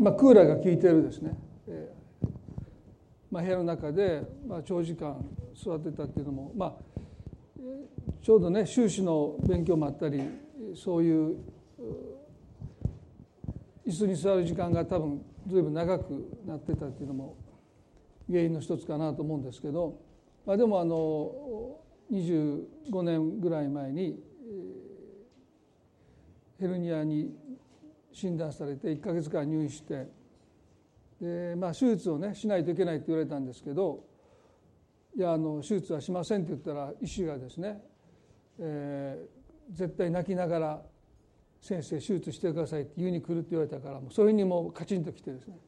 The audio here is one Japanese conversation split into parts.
まあ、クーラーが効いてるですね、えーまあ、部屋の中で、まあ、長時間座ってたっていうのも、まあ、ちょうどね修士の勉強もあったりそういう椅子に座る時間が多分ずいぶん長くなってたっていうのも原因の一つかなと思うんですけど、まあ、でもあの25年ぐらい前にヘルニアに診断されて1か月間入院してで、まあ、手術をねしないといけないって言われたんですけどいやあの手術はしませんって言ったら医師がですね、えー、絶対泣きながら「先生手術してください」って言うに来るって言われたからもうそれにもうカチンときてですね。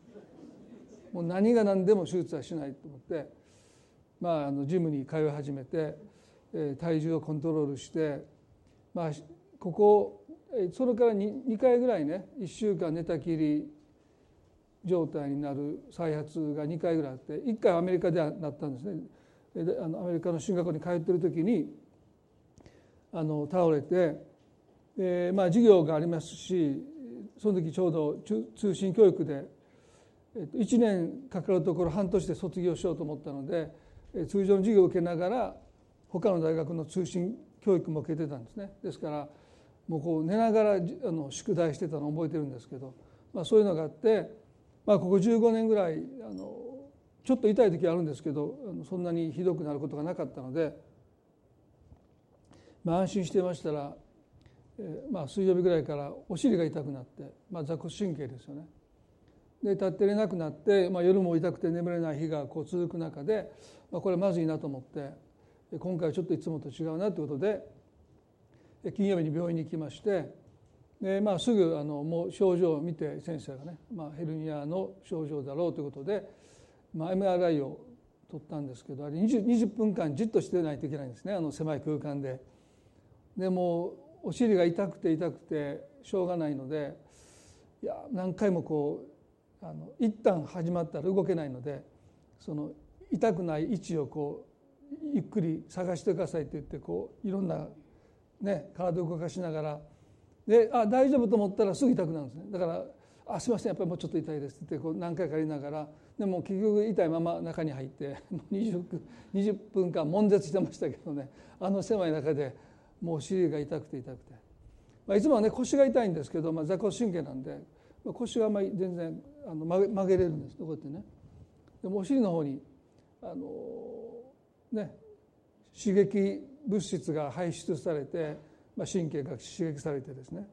もう何が何でも手術はしないと思って、まあ、あのジムに通い始めて、えー、体重をコントロールして、まあ、ここそれから 2, 2回ぐらいね1週間寝たきり状態になる再発が2回ぐらいあって1回アメリカではなったんですね。あのアメリカの進学校に通ってる時にあの倒れてで、まあ、授業がありますしその時ちょうど通信教育で、1年かかるところ半年で卒業しようと思ったので通常の授業を受けながら他の大学の通信教育も受けてたんですね。ですからもうこう寝ながらあの宿題してたのを覚えてるんですけど、まあ、そういうのがあって、まあ、ここ15年ぐらいあのちょっと痛い時はあるんですけどそんなにひどくなることがなかったので、まあ、安心してましたら、えー、まあ水曜日ぐらいからお尻が痛くなって、まあ、座骨神経ですよね。で立ってれなくなって、まあ、夜も痛くて眠れない日がこう続く中で、まあ、これまずいなと思って今回はちょっといつもと違うなということで金曜日に病院に行きましてで、まあ、すぐあのもう症状を見て先生がね、まあ、ヘルニアの症状だろうということでまあ、MRI を取ったんですけどあれ 20, 20分間じっとしてないといけないんですねあの狭い空間で。でもお尻が痛くて痛くてしょうがないのでいや何回もこうあの一旦始まったら動けないのでその痛くない位置をこうゆっくり探してくださいって言ってこういろんな、ね、体を動かしながら。であ大丈夫と思ったらすぐ痛くなるんですね。だから「あすいませんやっぱりもうちょっと痛いです」ってこう何回かやりながら。でも結局痛いまま中に入って 20, 20分間悶絶してましたけどね。あの狭い中でもうお尻が痛くて痛くて、まあ、いつもはね腰が痛いんですけど、まあ、座骨神経なんで、まあ、腰はあんまり全然あの曲げ曲げれるんですこうやってね。でもお尻の方にあのね刺激物質が排出されて、まあ、神経が刺激されてですね。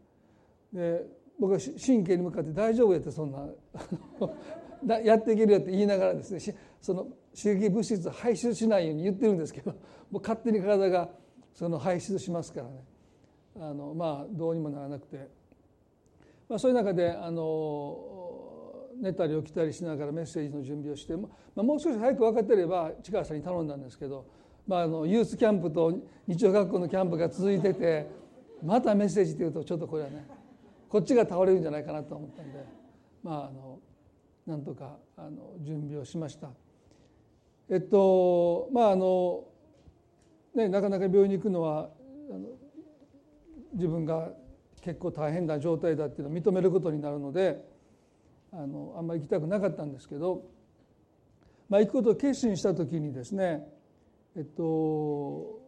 で僕は神経に向かって「大丈夫や」ってそん な。やっていけるよって言いながらですねその刺激物質排出しないように言ってるんですけどもう勝手に体がその排出しますからね。あのまあどうにもならなくて、まあ、そういう中であの寝たり起きたりしながらメッセージの準備をして、まあ、もう少し早く分かってれば近川さんに頼んだんですけど、まあ、あのユースキャンプと日曜学校のキャンプが続いててまたメッセージっていうとちょっとこれはねこっちが倒れるんじゃないかなと思ったんでまああのなんとかあの準備をしました。えっとまああのね、なかなか病院に行くのはあの自分が結構大変な状態だっていうのを認めることになるのであのあんまり行きたくなかったんですけど、まあ、行くことを決心した時にですねえっと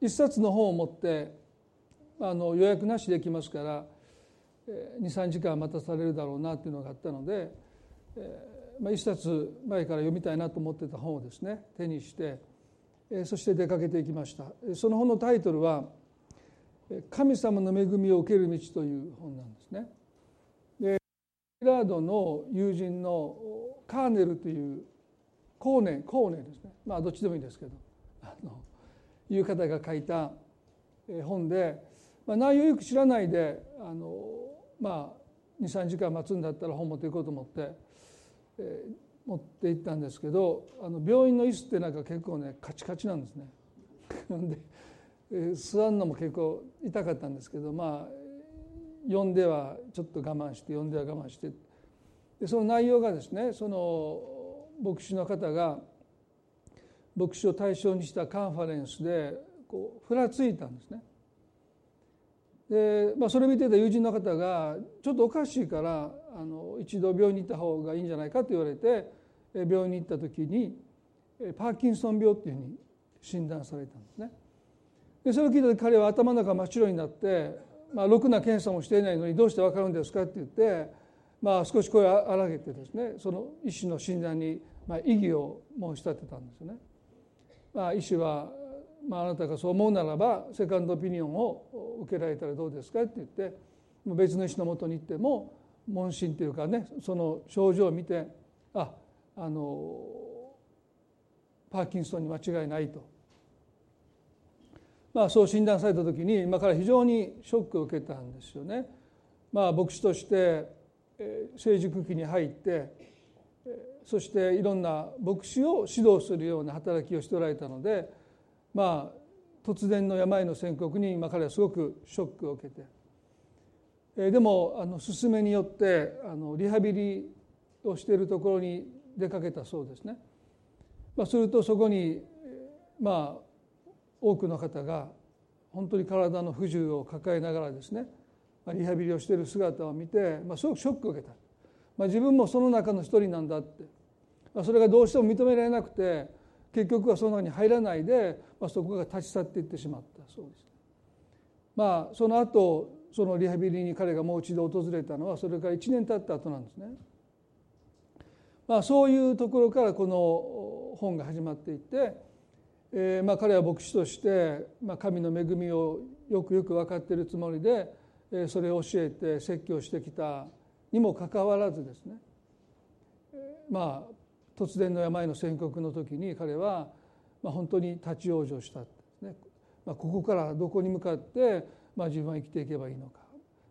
一冊の本を持ってあの予約なしできますから23時間待たされるだろうなっていうのがあったのでまあ、一冊前から読みたいなと思ってた本をですね手にしてそして出かけていきましたその本のタイトルは「神様の恵みを受ける道」という本なんですね。でラードの友人のカーネルというコーネコーネですね。まあどっちでもいいんですけど。あのいう方が書いた本で、まあ、内容よく知らないであのまあ23時間待つんだったら本持っていこうと思ってえー、持って行ったんですけどあの病院の椅子ってなんか結構ねカチカチなんですね。で、えー、座るのも結構痛かったんですけどまあ読んではちょっと我慢して読んでは我慢して。でその内容がですねその牧師の方が牧師を対象にしたカンファレンスでこうふらついたんですね。で、まあ、それ見てた友人の方がちょっとおかしいからあの一度病院に行った方がいいんじゃないかと言われて病院に行った時にパーキンソン病っていうふうに診断されたんですね。でそれを聞いた時彼は頭の中真っ白になって、まあ、ろくな検査もしていないのにどうして分かるんですかって言って、まあ、少し声を荒げてですねその医師の診断にまあ異議を申し立てたんですよね。まあ、医師はまあ、あなたがそう思うならばセカンドオピニオンを受けられたらどうですかって言って別の医師のもとに行っても問診というかねその症状を見てああのパーキンソンに間違いないと、まあ、そう診断された時に今から非常にショックを受けたんですよね。まあ、牧師として成熟期に入ってそしていろんな牧師を指導するような働きをしておられたのでまあ突然の病の宣告に今彼はすごくショックを受けて、でもあの勧めによってあのリハビリをしているところに出かけたそうですね。まあ、するとそこにまあ多くの方が本当に体の不自由を抱えながらですねリハビリをしている姿を見て、まあ、すごくショックを受けた、まあ、自分もその中の一人なんだって、まあ、それがどうしても認められなくて結局はその中に入らないで、まあ、そこが立ち去っていってしまったそうです。まあその後そのリハビリに彼がもう一度訪れたのはそれから1年経った後なんですね。まあ、そういうところからこの本が始まっていって、えー、まあ彼は牧師として、まあ、神の恵みをよくよく分かっているつもりで、それを教えて説教してきたにもかかわらずですねまあ突然の病の宣告の時に彼は本当に立ち往生した、まあ、ここからどこに向かってまあ自分は生きていけばいいのか、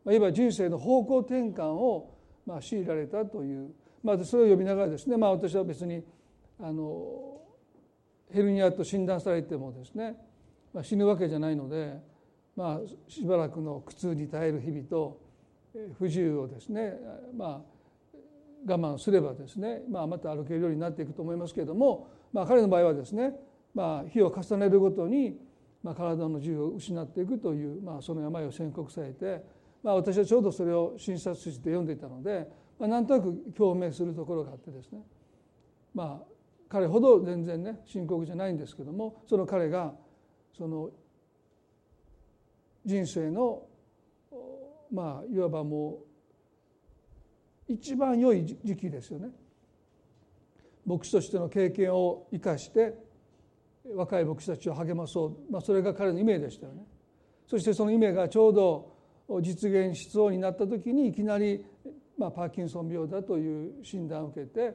まあ、いわば人生の方向転換をまあ強いられたという、まあ、それを読みながらですね、まあ、私は別にあのヘルニアと診断されてもですね、まあ、死ぬわけじゃないので、まあ、しばらくの苦痛に耐える日々と不自由をですね、まあ、我慢すればですね、まあ、また歩けるようになっていくと思いますけれども、まあ、彼の場合はですね、まあ、日を重ねるごとに、まあ、体の自由を失っていくという、まあ、その病を宣告されて、まあ、私はちょうどそれを診察室で読んでいたので、まあ、なんとなく共鳴するところがあってですねまあ彼ほど全然ね深刻じゃないんですけどもその彼がその人生のまあいわばもう一番良い時期ですよね。牧師としての経験を生かして若い牧師たちを励まそう、まあ、それが彼の夢でしたよね。そしてその夢がちょうど実現しそうになった時にいきなり、まあ、パーキンソン病だという診断を受けて、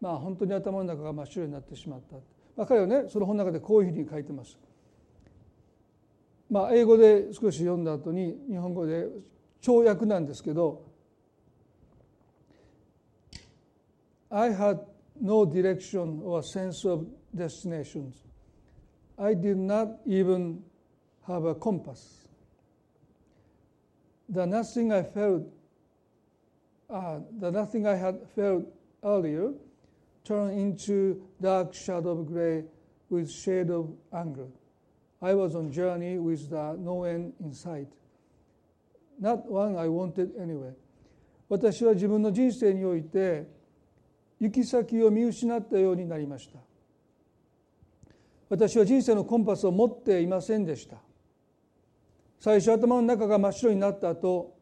まあ、本当に頭の中が真っ白になってしまった、まあ、彼はねその本の中でこういうふうに書いてます。まあ、英語で少し読んだ後に日本語で跳訳なんですけど I had no direction or sense of destinations. I did not even have a compass. The nothing I felt, uh, the nothing I had felt earlier turned into dark shadow of gray with shade of anger. I was on journey with the no end in sight. Not one I wanted anyway. 私は自分の人生において行き先を見失ったようになりました私は人生のコンパスを持っていませんでした最初頭の中が真っ白になった後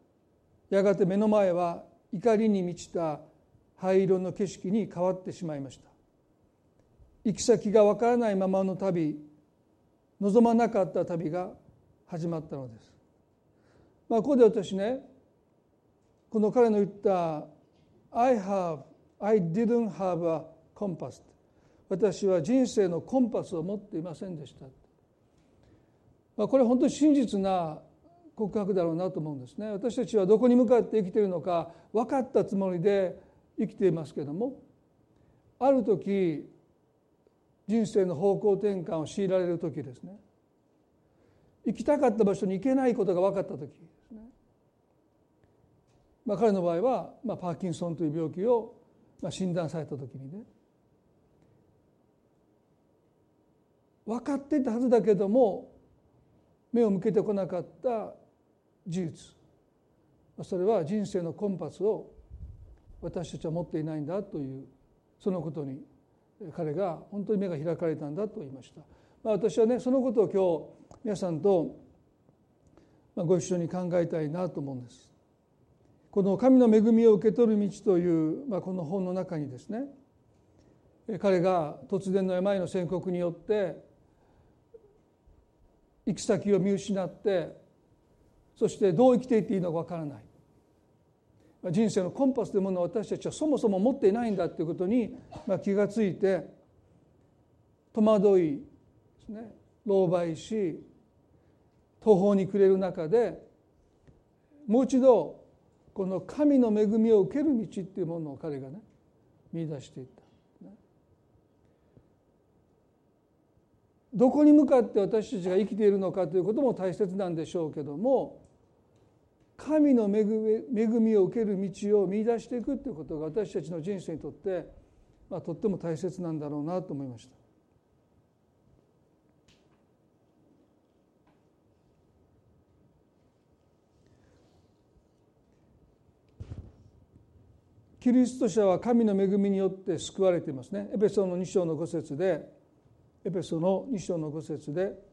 やがて目の前は怒りに満ちた灰色の景色に変わってしまいました行き先がわからないままの旅望まなかった旅が始まったのです、まあ、ここで私ねこの彼の言った「I have I didn't have a compass 私は人生のコンパスを持っていませんでした、まあ、これ本当に真実な告白だろうなと思うんですね。私たちはどこに向かって生きているのか分かったつもりで生きていますけどもある時人生の方向転換を強いられる時ですね。行きたかった場所に行けないことが分かった時ですね、まあ、彼の場合は、まあ、パーキンソンという病気をまあ、診断された時にね。分かっていたはずだけども目を向けてこなかった事実。それは人生のコンパスを私たちは持っていないんだというそのことに彼が本当に目が開かれたんだと言いました。まあ、私はねそのことを今日皆さんとご一緒に考えたいなと思うんです。この神の恵みを受け取る道という、まあ、この本の中にですね彼が突然の病の宣告によって行き先を見失ってそしてどう生きていっていいのかわからない人生のコンパスというものを私たちはそもそも持っていないんだということに気がついて戸惑いですね狼狽し途方に暮れる中でもう一度この神の恵みを受ける道っていうものを彼がね見出していった。どこに向かって私たちが生きているのかということも大切なんでしょうけども神の恵みを受ける道を見出していくということが私たちの人生にとって、まあ、とっても大切なんだろうなと思いました。キリスト者は神の恵みによって救われていますね。エペソの2章の5節でエペソの2章の5節で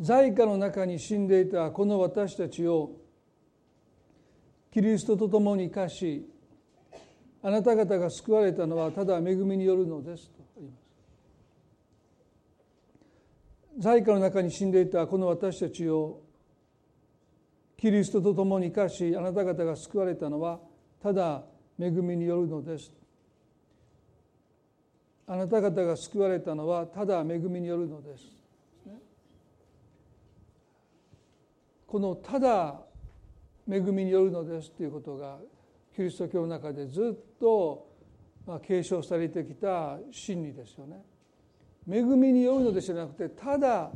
在家の中に死んでいたこの私たちをキリストと共に生かしあなた方が救われたのはただ恵みによるのですとあります。在家の中に死んでいたこの私たちをキリストと共に生かしあなた方が救われたのはただ恵みによるのです。あなた方が救われたのはただ恵みによるのです。この「ただ恵みによるのです」ということがキリスト教の中でずっと継承されてきた真理ですよね。恵みによるのですじゃなくてただ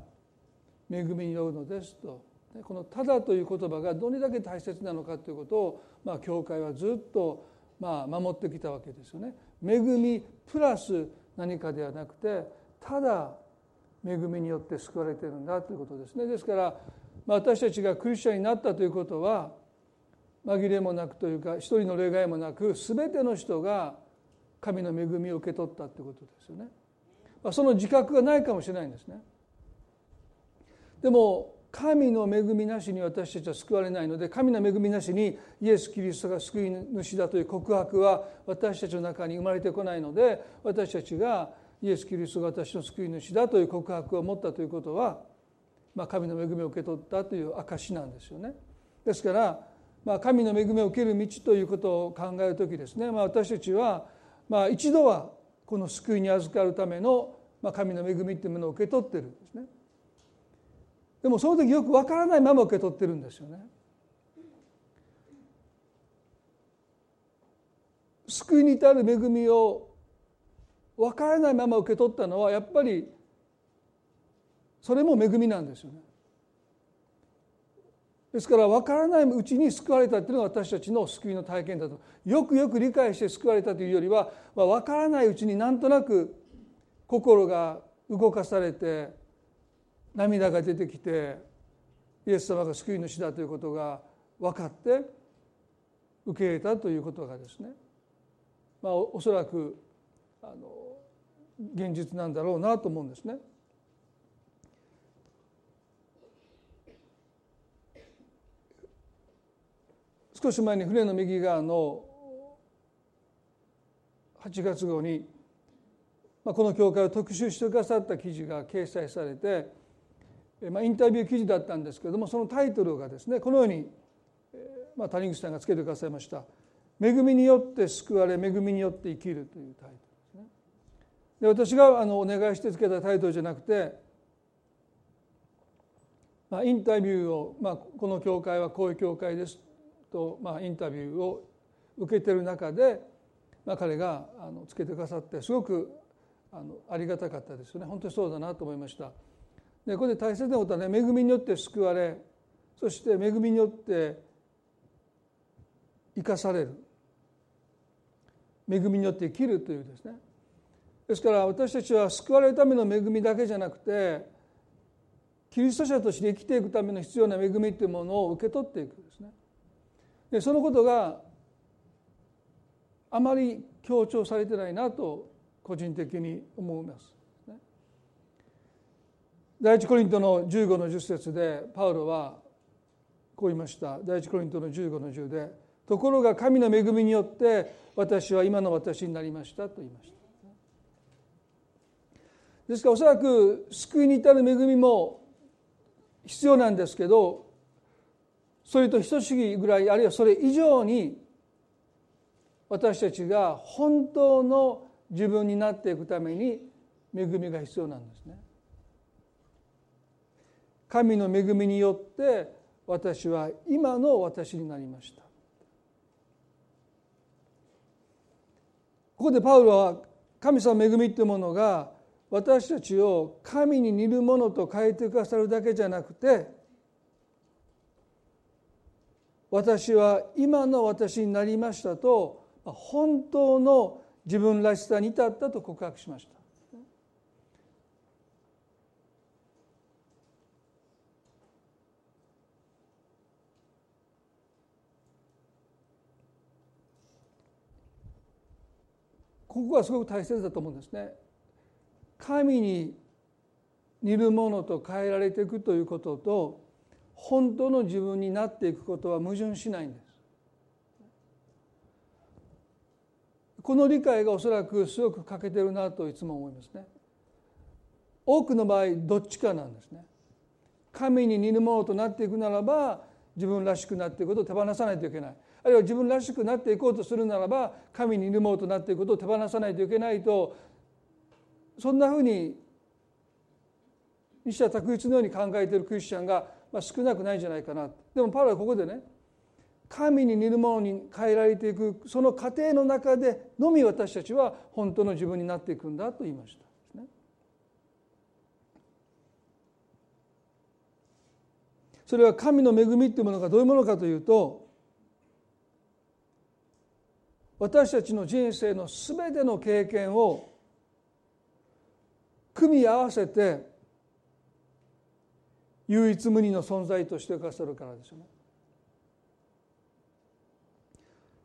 恵みによるのですとこの「ただ」という言葉がどれだけ大切なのかということを、まあ、教会はずっとまあ守ってきたわけですよね。恵みプラス何かではなくてただ恵みによって救われているんだということですね。ですから、まあ、私たちがクリスチャンになったということは紛れもなくというか一人の例外もなく全ての人が神の恵みを受け取ったということですよね。まあ、その自覚がないかもしれないんですね。でも神の恵みなしに私たちは救われないので神の恵みなしにイエス・キリストが救い主だという告白は私たちの中に生まれてこないので私たちがイエス・キリストが私の救い主だという告白を持ったということは、まあ、神の恵みを受け取ったという証なんですよね。ですから、まあ、神の恵みを受ける道ということを考える時ですね、まあ、私たちは、まあ、一度はこの救いに預かるための、まあ、神の恵みというものを受け取ってるんですね。でもその時よくわからないまま受け取ってるんですよね。救いに至る恵みを分からないまま受け取ったのはやっぱりそれも恵みなんですよね。ですから分からないうちに救われたっていうのが私たちの救いの体験だとよくよく理解して救われたというよりは、まあ、分からないうちになんとなく心が動かされて涙が出てきてイエス様が救い主だということが分かって受け入れたということがですね、まあ、おそらくあの現実なんだろうなと思うんですね。少し前に船の右側の8月号に、まあ、この教会を特集してくださった記事が掲載されてまあ、インタビュー記事だったんですけれどもそのタイトルがですねこのように、まあ、谷口さんがつけてくださいました「恵みによって救われ恵みによって生きる」というタイトルですね。で私があのお願いしてつけたタイトルじゃなくて、まあ、インタビューを、まあ、この教会はこういう教会ですと、まあ、インタビューを受けてる中で、まあ、彼があのつけてくださってすごくあのありがたかったですよね本当にそうだなと思いました。でここで大切なことはね恵みによって救われそして恵みによって生かされる恵みによって生きるというですねですから私たちは救われるための恵みだけじゃなくてキリスト者として生きていくための必要な恵みというものを受け取っていくんですね。でそのことがあまり強調されてないなと個人的に思います。第一コリントの15の10節でパウロはこう言いました第一コリントの15の10で「ところが神の恵みによって私は今の私になりました」と言いました。ですからおそらく救いに至る恵みも必要なんですけどそれと等しいぐらいあるいはそれ以上に私たちが本当の自分になっていくために恵みが必要なんですね。神の恵みによって私は今の私になりました。ここでパウロは神様の恵みというものが私たちを神に似るものと変えてくださるだけじゃなくて私は今の私になりましたと本当の自分らしさに至ったと告白しました。ここがすごく大切だと思うんですね。神に似るものと変えられていくということと本当の自分になっていくことは矛盾しないんです。この理解がおそらくすごく欠けてるなといつも思いますね。多くの場合どっちかなんですね。神に似るものとなっていくならば自分らしくなっていくことを手放さないといけない。あるいは自分らしくなっていこうとするならば神に似るものとなっていくことを手放さないといけないとそんなふうに西田拓一のように考えているクリスチャンがまあ少なくないんじゃないかなでもパウロはここでね神に似るものに変えられていくその過程の中でのみ私たちは本当の自分になっていくんだと言いました。それは神の恵みというものがどういうものかというと私たちの人生の全ての経験を組み合わせて唯一無二の存在としてくださるからですよね。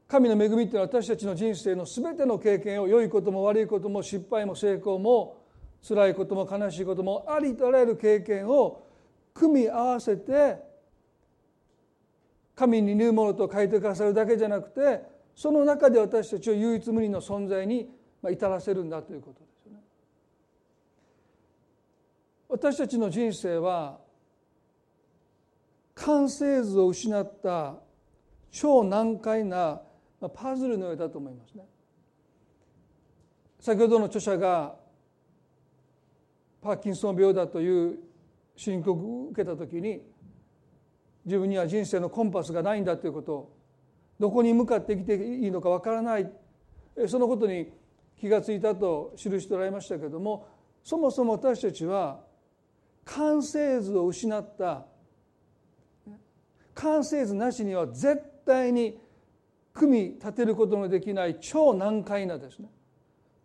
神の恵みっていうのは私たちの人生の全ての経験を良いことも悪いことも失敗も成功も辛いことも悲しいこともありとあらゆる経験を組み合わせて神に似るものと書いてくださるだけじゃなくてその中で私たちを唯一無二の存在に至らせるんだということですよね。私たちの人生は完成図を失った超難解なパズルのようだと思いますね。先ほどの著者がパーキンソン病だという申告を受けた時に自分には人生のコンパスがないんだということどこに向かって生きていいのかわからないそのことに気が付いたと記しておられましたけれどもそもそも私たちは完成図を失った完成図なしには絶対に組み立てることのできない超難解なですね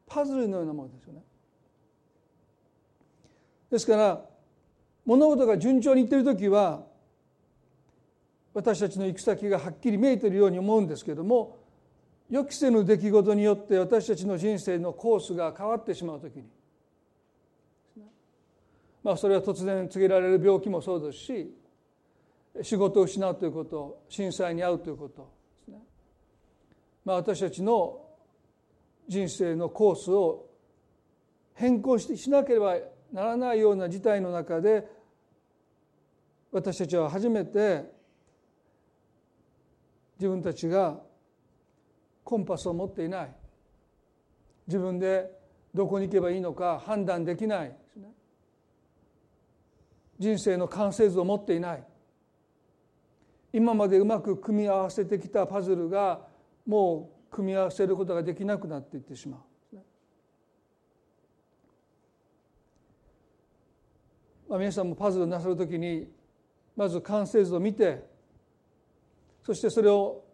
パズルのようなものですよね。ですから物事が順調にいってる時は私たちの行く先がはっきり見えているように思うんですけれども予期せぬ出来事によって私たちの人生のコースが変わってしまう時にまあそれは突然告げられる病気もそうですし仕事を失うということ震災に遭うということまあ、私たちの人生のコースを変更してしなければならないような事態の中で私たちは初めて自分たちがコンパスを持っていない。自分でどこに行けばいいのか判断できない人生の完成図を持っていない。今までうまく組み合わせてきたパズルがもう組み合わせることができなくなっていってしまう。まあ、皆さんもパズルなさる時にまず完成図を見てそしてそれを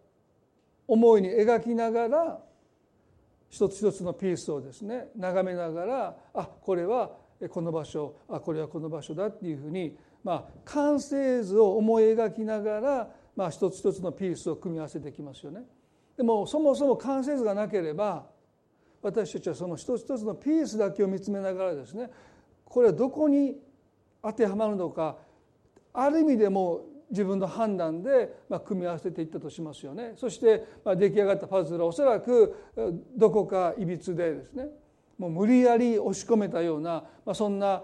思いに描きながら一つ一つのピースをですね眺めながらあこれはこの場所あこれはこの場所だっていうふうにまあ、完成図を思い描きながら、まあ、一つ一つのピースを組み合わせていきますよね。でもそもそも完成図がなければ私たちはその一つ一つのピースだけを見つめながらですねこれはどこに当てはまるのかある意味でも自分の判断で組み合わせていったとしますよねそして出来上がったパズルはおそらくどこかいびつでですねもう無理やり押し込めたような、そんな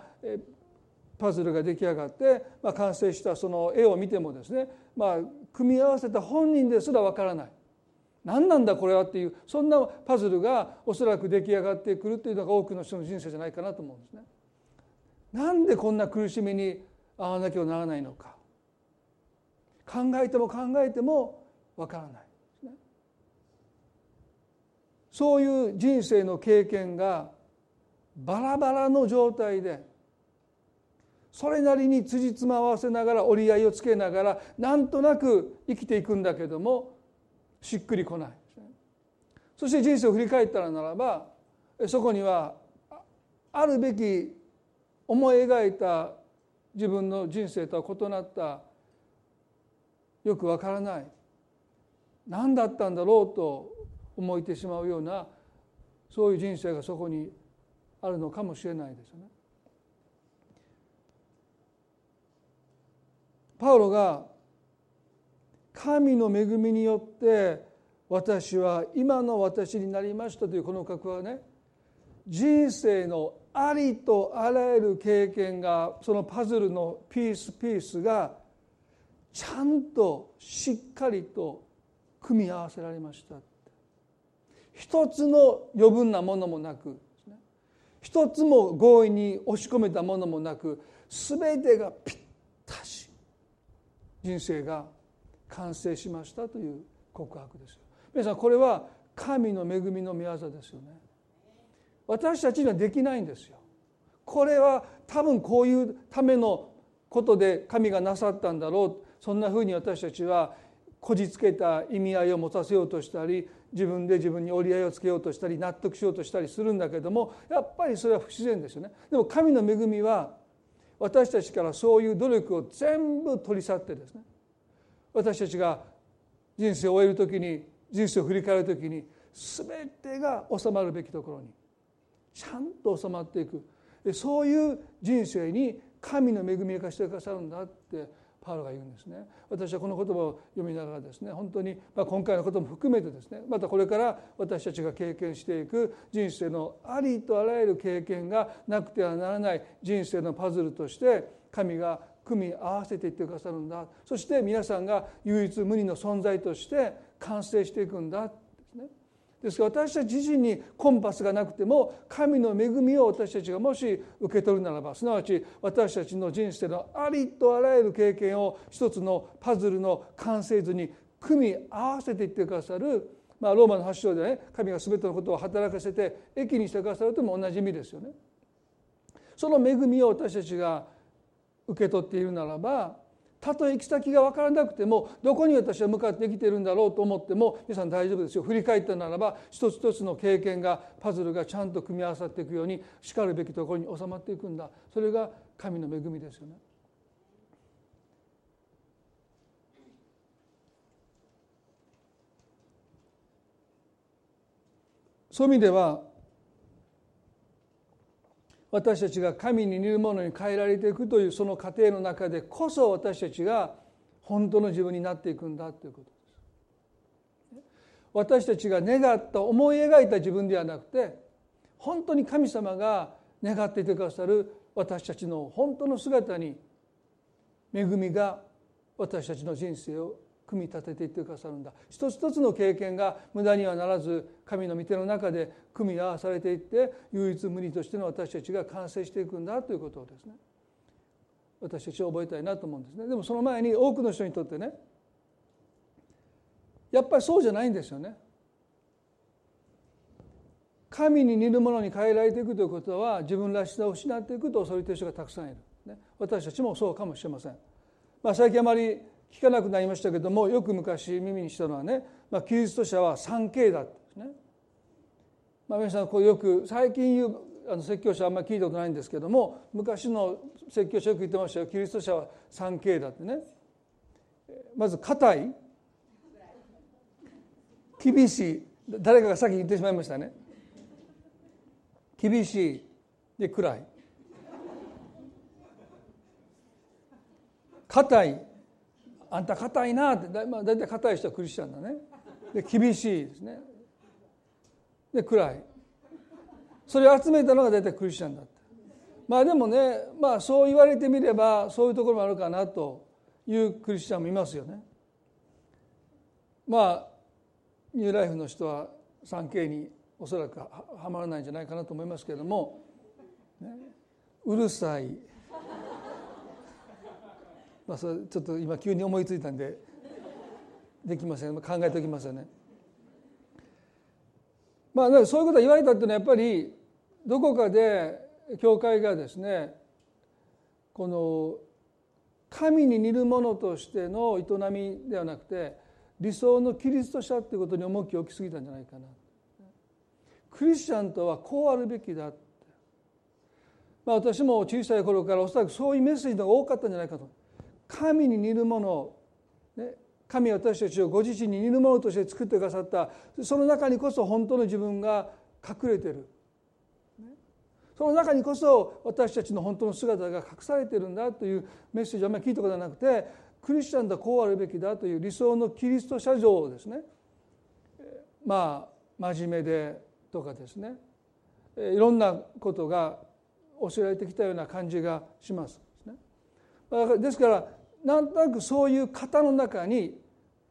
パズルが出来上がって、まあ完成したその絵を見てもですね、まあ、組み合わせた本人ですらわからない何なんだこれはっていうそんなパズルがおそらく出来上がってくるというのが多くの人の人生じゃないかなと思うんですね。なんでこんな苦しみに遭わなきゃならないのか考えても考えてもわからないね。そういう人生の経験がバラバラの状態でそれなりに辻褄を合わせながら折り合いをつけながらなんとなく生きていくんだけどもしっくりこないそして人生を振り返ったらならばそこにはあるべき思い描いた自分の人生とは異なったよくわからない何だったんだろうと思えてしまうようなそういう人生がそこにあるのかもしれないですよね。パウロが神の恵みによって私は今の私になりましたというこの格はね人生のありとあらゆる経験がそのパズルのピースピースがちゃんとしっかりと組み合わせられました一つの余分なものもなく一つも強引に押し込めたものもなく全てがぴったし。人生が完成しましたという告白ですよ。皆さんこれは神の恵みの御業ですよね。私たちにはできないんですよ。これは多分こういうためのことで神がなさったんだろう。そんなふうに私たちはこじつけた意味合いを持たせようとしたり自分で自分に折り合いをつけようとしたり納得しようとしたりするんだけどもやっぱりそれは不自然ですよね。でも神の恵みは私たちからそういう努力を全部取り去ってですね私たちが人生を終える時に人生を振り返る時に全てが収まるべきところにちゃんと収まっていく。そういう人生に神の恵みを貸してくださるんだってパウロが言うんですね。私はこの言葉を読みながらですね本当に、まあ、今回のことも含めてですねまたこれから私たちが経験していく人生のありとあらゆる経験がなくてはならない人生のパズルとして神が組み合わせていってくださるんだ。そして皆さんが唯一無二の存在として完成していくんだ。です。から私たち自身にコンパスがなくても神の恵みを私たちがもし受け取るならばすなわち私たちの人生のありとあらゆる経験を一つのパズルの完成図に組み合わせていってくださる、まあ、ローマの発祥でね神が全てのことを働かせて益にしてくださるとも同じ意味ですよね。その恵みを私たちが受け取っているならばたとえ行き先が分からなくてもどこに私は向かってきているんだろうと思っても皆さん大丈夫ですよ振り返ったならば一つ一つの経験がパズルがちゃんと組み合わさっていくようにしかるべきところに収まっていくんだそれが神の恵みですよね。そういう意味では私たちが神に似るものに変えられていくというその過程の中でこそ私たちが本当の自分になっていくんだということです。私たちが願った思い描いた自分ではなくて本当に神様が願っていてくださる私たちの本当の姿に恵みが私たちの人生を組み立てていってくださるんだ。一つ一つの経験が無駄にはならず神の御手の中で組み合わされていって唯一無二としての私たちが完成していくんだということをですね。私たちは覚えたいなと思うんですね。でもその前に多くの人にとってねやっぱりそうじゃないんですよね。神に似るものに変えられていくということは自分らしさを失っていくと恐れている人がたくさんいる、ね、私たちもそうかもしれません。まあ、最近あまり聞かなくなりましたけどもよく昔耳にしたのはね、まあ、キリスト者は 3K だってですね。まあ、皆さんこうよく最近言うあの説教者あんまり聞いたことないんですけども昔の説教者よく言ってましたよ。キリスト者は 3K だってね。まず硬い。厳しい。誰かがさっき言ってしまいましたね。厳しい。で暗い。硬い。あんた硬いなってだ,、まあ、大体硬い人はクリスチャンだね。で厳しいですね。で暗い。それを集めたのが大体クリスチャンだった。まあでもねまあそう言われてみればそういうところもあるかなというクリスチャンもいますよね。まあニューライフの人は 3K におそらくはまらないんじゃないかなと思いますけれども、ね、うるさい。まあそれちょっと今急に思いついたんでできません考えておきますよね。まあそういうことが言われたっていうのはやっぱりどこかで教会がですねこの神に似るものとしての営みではなくて理想のキリスト者っていうことに重きを置きすぎたんじゃないかな。クリスチャンとはこうあるべきだまあ、私も小さい頃からおそらくそういうメッセージが多かったんじゃないかと神に似るもの、ね、神は私たちをご自身に似るものとして作ってくださった。その中にこそ本当の自分が隠れてる、その中にこそ私たちの本当の姿が隠されてるんだというメッセージをあんまり聞いたことがなくてクリスチャンだこうあるべきだという理想のキリスト者像をですねまあ真面目でとかですねいろんなことが教えられてきたような感じがします。ですからなんとなくそういう型の中に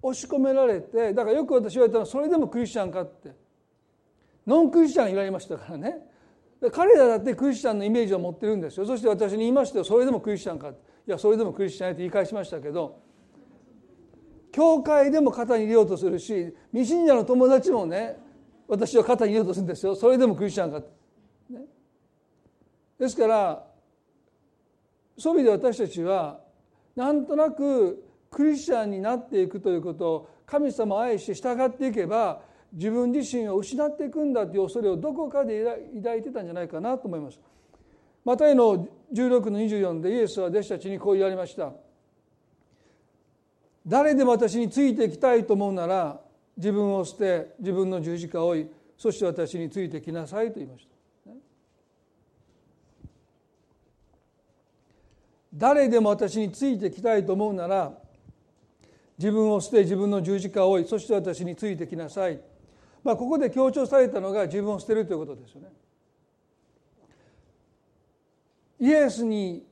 押し込められてだからよく私言われたのはそれでもクリスチャンかって。ノンクリスチャン言われましたからね。彼らだってクリスチャンのイメージを持ってるんですよ。そして私に言いましたよ。それでもクリスチャンかいやそれでもクリスチャンって言い返しましたけど。教会でも肩に入れようとするし未信者の友達もね私は肩に入れようとするんですよ。それでもクリスチャンか、ね、ですからそういう意味で私たちはなんとなくクリスチャンになっていくということを神様を愛して従っていけば自分自身を失っていくんだという恐れをどこかで抱いてたんじゃないかなと思います。マタイの16の24でイエスは弟子たちにこう言われました。誰でも私についていきたいと思うなら自分を捨て自分の十字架を追いそして私についてきなさいと言いました。誰でも私についてきたいと思うなら自分を捨て自分の十字架を追いそして私についてきなさい、まあ、ここで強調されたのが自分を捨てるということですよね。イエスに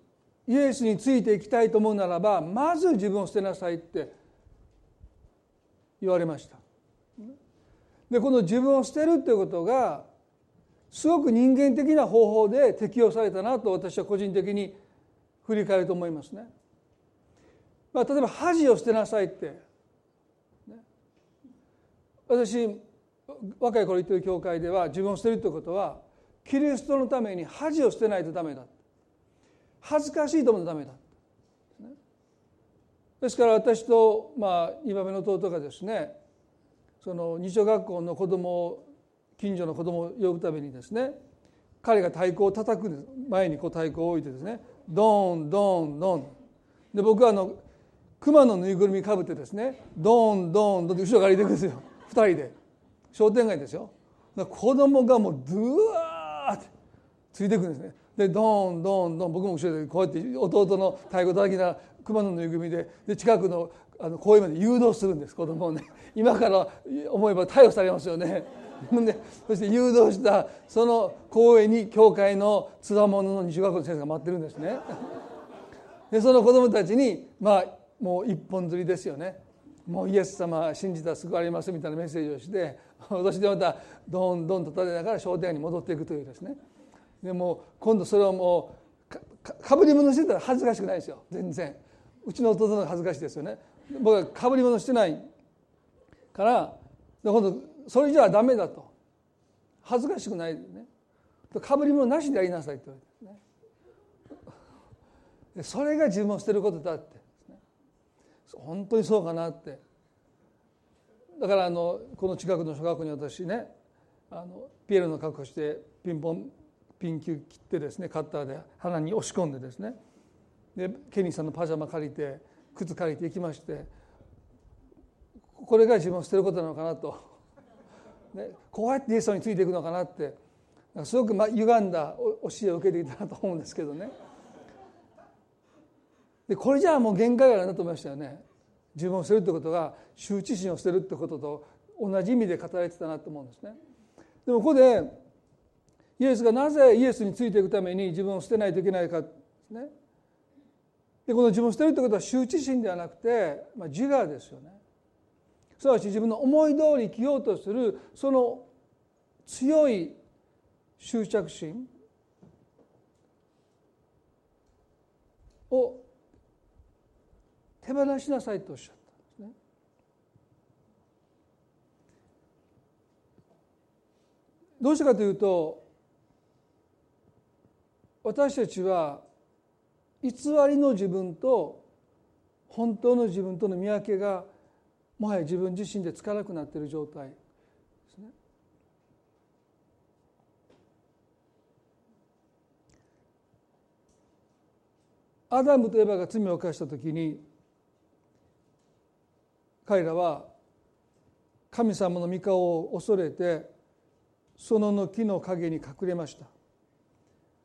イエスについていきたいと思うならばまず自分を捨てなさいって言われました。でこの自分を捨てるということがすごく人間的な方法で適用されたなと私は個人的に振り返ると思いますね。まあ、例えば恥を捨てなさいって、ね、私若い頃行ってる教会では自分を捨てるということはキリストのために恥を捨てないとダメだ。恥ずかしいと思うとダメだ。ですから私と、まあ、2番目の弟がですねその日曜学校の子供を近所の子供を呼ぶためにですね彼が太鼓を叩く前にこう太鼓を置いてですねドンドンドン。で僕はあの熊のぬいぐるみかぶってですねドンドンドンって後ろから歩いていくんですよ。2人で。商店街ですよ。子供がもうドゥワーってついていくんですね。でドンドンドン。僕も後ろでこうやって弟の太鼓叩きな熊のぬいぐるみでで近くのあの公園まで誘導するんです子供をね。今から思えば逮捕されますよね。でそして誘導したその公園に教会のつわものの西学校の先生が待ってるんですね。でその子供たちにまあもう一本釣りですよね。もうイエス様信じたら救われますみたいなメッセージをして私でまたどんどんと立てながら商店街に戻っていくというですね。でも今度それをもうかぶり物してたら恥ずかしくないですよ。全然。うちの弟の恥ずかしいですよね。僕はかぶり物してないからで今度それじゃダメだと。恥ずかしくないね。かぶり物なしでやりなさいって言われてね。それが自分を捨てることだって、本当にそうかなって。だからあのこの近くの小学校に私ねあのピエロの格好してピンポンピンキュ切ってですねカッターで鼻に押し込んでですね。でケニーさんのパジャマ借りて靴借りて行きましてこれが自分を捨てることなのかなと、ね、こうやってイエス様についていくのかなって。すごくま歪んだ教えを受けていたなと思うんですけどね。でこれじゃあもう限界があるなと思いましたよね。自分を捨てるってことが羞恥心を捨てるってことと同じ意味で語られてたなと思うんですね。でもここでイエスがなぜイエスについていくために自分を捨てないといけないかですね。でこの自分を捨てるってことは羞恥心ではなくて、まあ、自我ですよね。すなわち自分の思い通り生きようとするその強い執着心を手放しなさいとおっしゃったんですね。どうしてかというと私たちは偽りの自分と本当の自分との見分けがもはや自分自身でつかなくなっている状態ですね。アダムとエバが罪を犯した時に彼らは神様の御顔を恐れてそのの木の陰に隠れました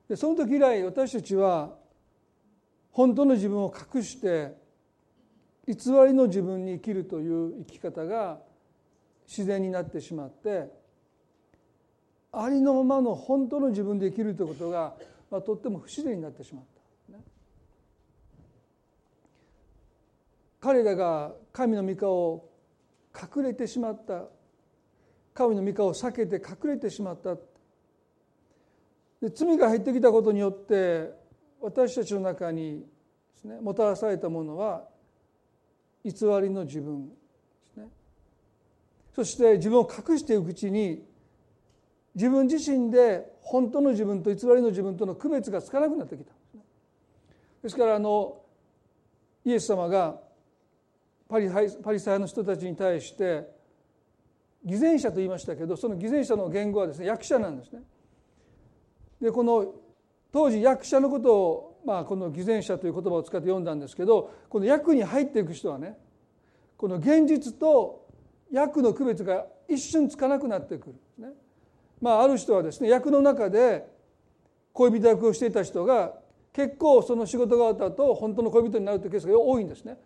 でその時以来私たちは本当の自分を隠して偽りの自分に生きるという生き方が自然になってしまってありのままの本当の自分で生きるということが、まあ、とっても不自然になってしまった、ね、彼らが神の御顔を隠れてしまった。神の御顔を避けて隠れてしまった。で罪が入ってきたことによって私たちの中にもたらされたものは偽りの自分ですねそして自分を隠していくうちに自分自身で本当の自分と偽りの自分との区別がつかなくなってきたですからあのイエス様がパリパリサイの人たちに対して偽善者と言いましたけどその偽善者の言語はですね役者なんですね。でこの当時役者のことを、まあ、この偽善者という言葉を使って読んだんですけどこの役に入っていく人はねこの現実と役の区別が一瞬つかなくなってくるね。まあ、ある人はですね役の中で恋人役をしていた人が結構その仕事が終わった後本当の恋人になるというケースが多いんですね。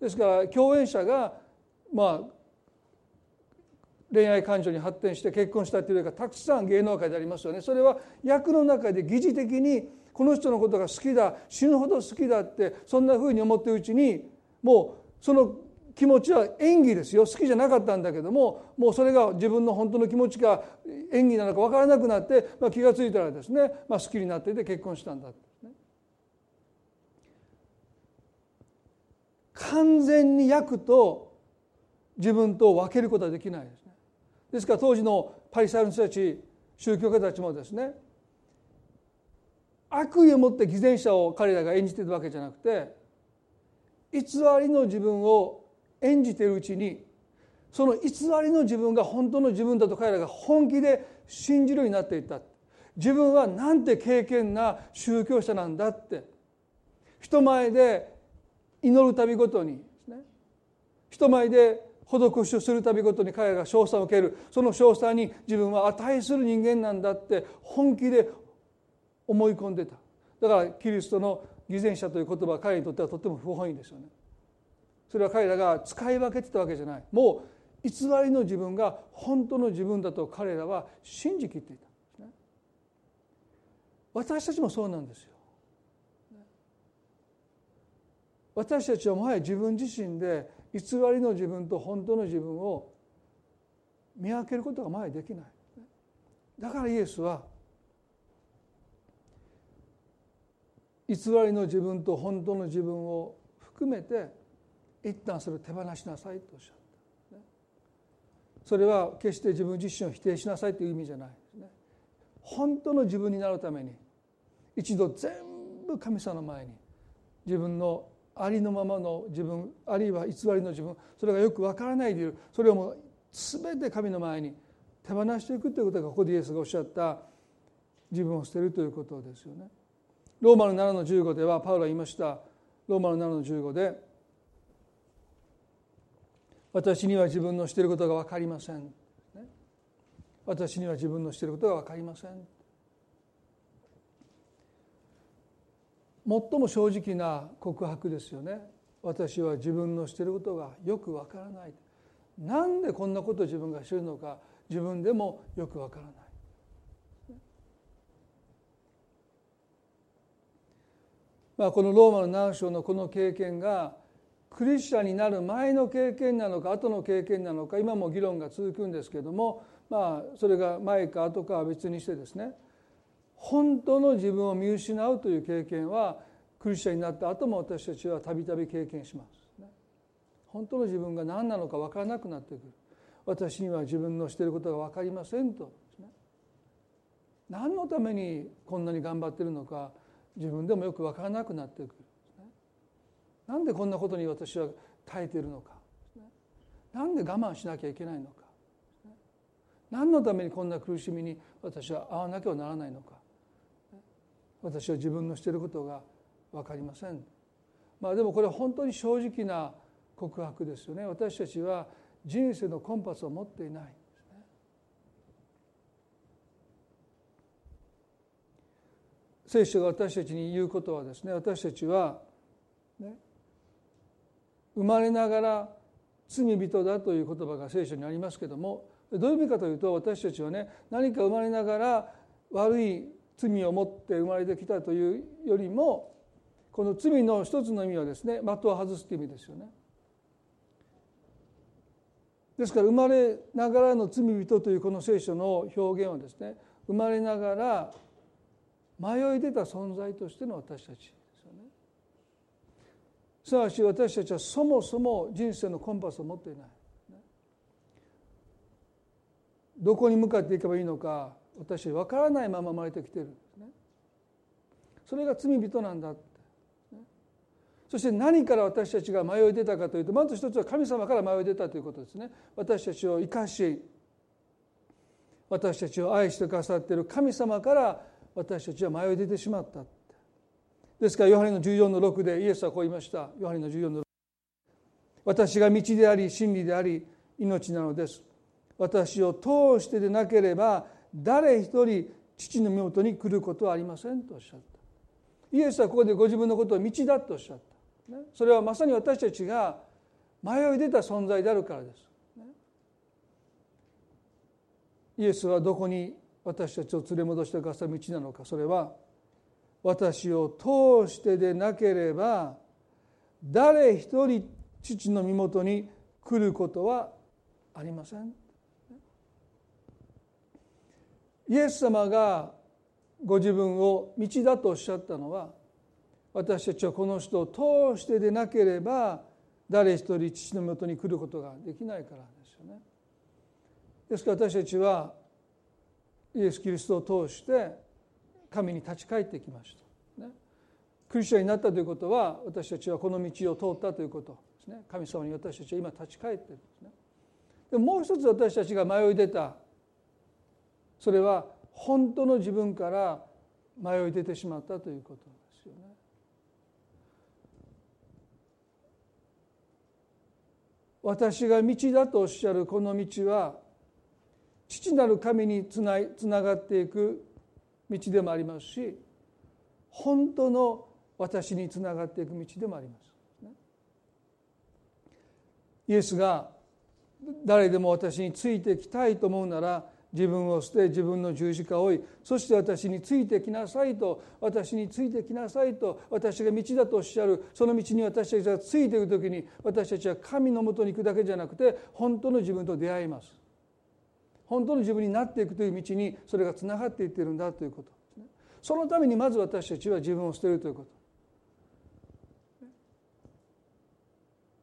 ですから共演者がまあ恋愛感情に発展して結婚したっていうかたくさん芸能界でありますよねそれは役の中で疑似的にこの人のことが好きだ死ぬほど好きだってそんなふうに思ってるうちにもうその気持ちは演技ですよ。好きじゃなかったんだけどももうそれが自分の本当の気持ちか演技なのか分からなくなって、まあ、気が付いたらですね、まあ、好きになっていて結婚したんだ、ね、完全に役と自分と分けることはできないですね。ですから当時のパリサイの人たち宗教家たちもですね悪意を持って偽善者を彼らが演じているわけじゃなくて偽りの自分を演じているうちにその偽りの自分が本当の自分だと彼らが本気で信じるようになっていった。自分はなんて敬虔な宗教者なんだって。人前で祈るたびごとに人前で施しをするたびごとに彼らが称賛を受ける。その称賛に自分は値する人間なんだって本気で思い込んでた。だからキリストの偽善者という言葉は彼にとってはとても不本意ですよね。それは彼らが使い分けてたわけじゃない。もう偽りの自分が本当の自分だと彼らは信じきっていた。んですね。私たちもそうなんですよ。私たちはもはや自分自身で偽りの自分と本当の自分を見分けることが前できない。だからイエスは偽りの自分と本当の自分を含めて一旦それを手放しなさいとおっしゃった。それは決して自分自身を否定しなさいという意味じゃないですね。本当の自分になるために一度全部神様の前に自分のありのままの自分あるいは偽りの自分それがよくわからないでいるそれをもう全て神の前に手放していくということがここでイエスがおっしゃった自分を捨てるということですよね。ローマの7の15ではパウロは言いました。ローマの7の15で私には自分のしていることが分かりません、私には自分のしていることが分かりません。最も正直な告白ですよね。私は自分のしていることがよくわからない。なんでこんなことを自分がしているのか自分でもよくわからない。まあ、このローマの難章のこの経験がクリスチャンになる前の経験なのか後の経験なのか今も議論が続くんですけれどもまあそれが前か後かは別にしてですね本当の自分を見失うという経験はクリスチャンになった後も私たちはたびたび経験します、本当の自分が何なのか分からなくなってくる。私には自分のしていることが分かりませんと、何のためにこんなに頑張っているのか自分でもよく分からなくなってくる、ね、なんでこんなことに私は耐えているのか、ね、なんで我慢しなきゃいけないのか。何のためにこんな苦しみに私は会わなきゃならないのか。私は自分のしていることが分かりません。まあでもこれは本当に正直な告白ですよね。私たちは人生のコンパスを持っていない。聖書が私たちに言うことはですね私たちは、ね、生まれながら罪人だという言葉が聖書にありますけどもどういう意味かというと私たちはね何か生まれながら悪い罪を持って生まれてきたというよりもこの罪の一つの意味はですね的を外すという意味ですよね。ですから生まれながらの罪人というこの聖書の表現はですね生まれながら迷い出た存在としての私たちですよね。すなわち私たちはそもそも人生のコンパスを持っていない。どこに向かっていけばいいのか私は分からないまま生まれてきてるんですね。それが罪人なんだそして何から私たちが迷い出たかというとまず一つは神様から迷い出たということですね。私たちを生かし私たちを愛してくださっている神様から私たちは迷い出てしまった。ですからヨハネの14の6でイエスはこう言いました。ヨハネの14の6私が道であり真理であり命なのです。私を通してでなければ誰一人父の身元に来ることはありませんとおっしゃった。イエスはここでご自分のことを道だとおっしゃった、それはまさに私たちが迷い出た存在であるからです、イエスはどこに私たちを連れ戻してくださる道なのかそれは私を通してでなければ誰一人父の身元に来ることはありませんイエス様がご自分を道だとおっしゃったのは私たちはこの人を通してでなければ誰一人父のもとに来ることができないからですよね。ですから私たちはイエス・キリストを通して神に立ち返ってきました。ね、クリスチャンになったということは私たちはこの道を通ったということですね。神様に私たちは今立ち返ってるんですね。でももう一つ私たちが迷い出たそれは本当の自分から迷い出てしまったということですよね。私が道だとおっしゃるこの道は父なる神につなつながっていく道でもありますし本当の私につながっていく道でもあります。イエスが誰でも私についてきたいと思うなら自分を捨て自分の十字架を追いそして私についてきなさいと私についてきなさいと私が道だとおっしゃるその道に私たちがついていく時に私たちは神のもとに行くだけじゃなくて本当の自分と出会います本当の自分になっていくという道にそれがつながっていってるんだということ。そのためにまず私たちは自分を捨てるということ。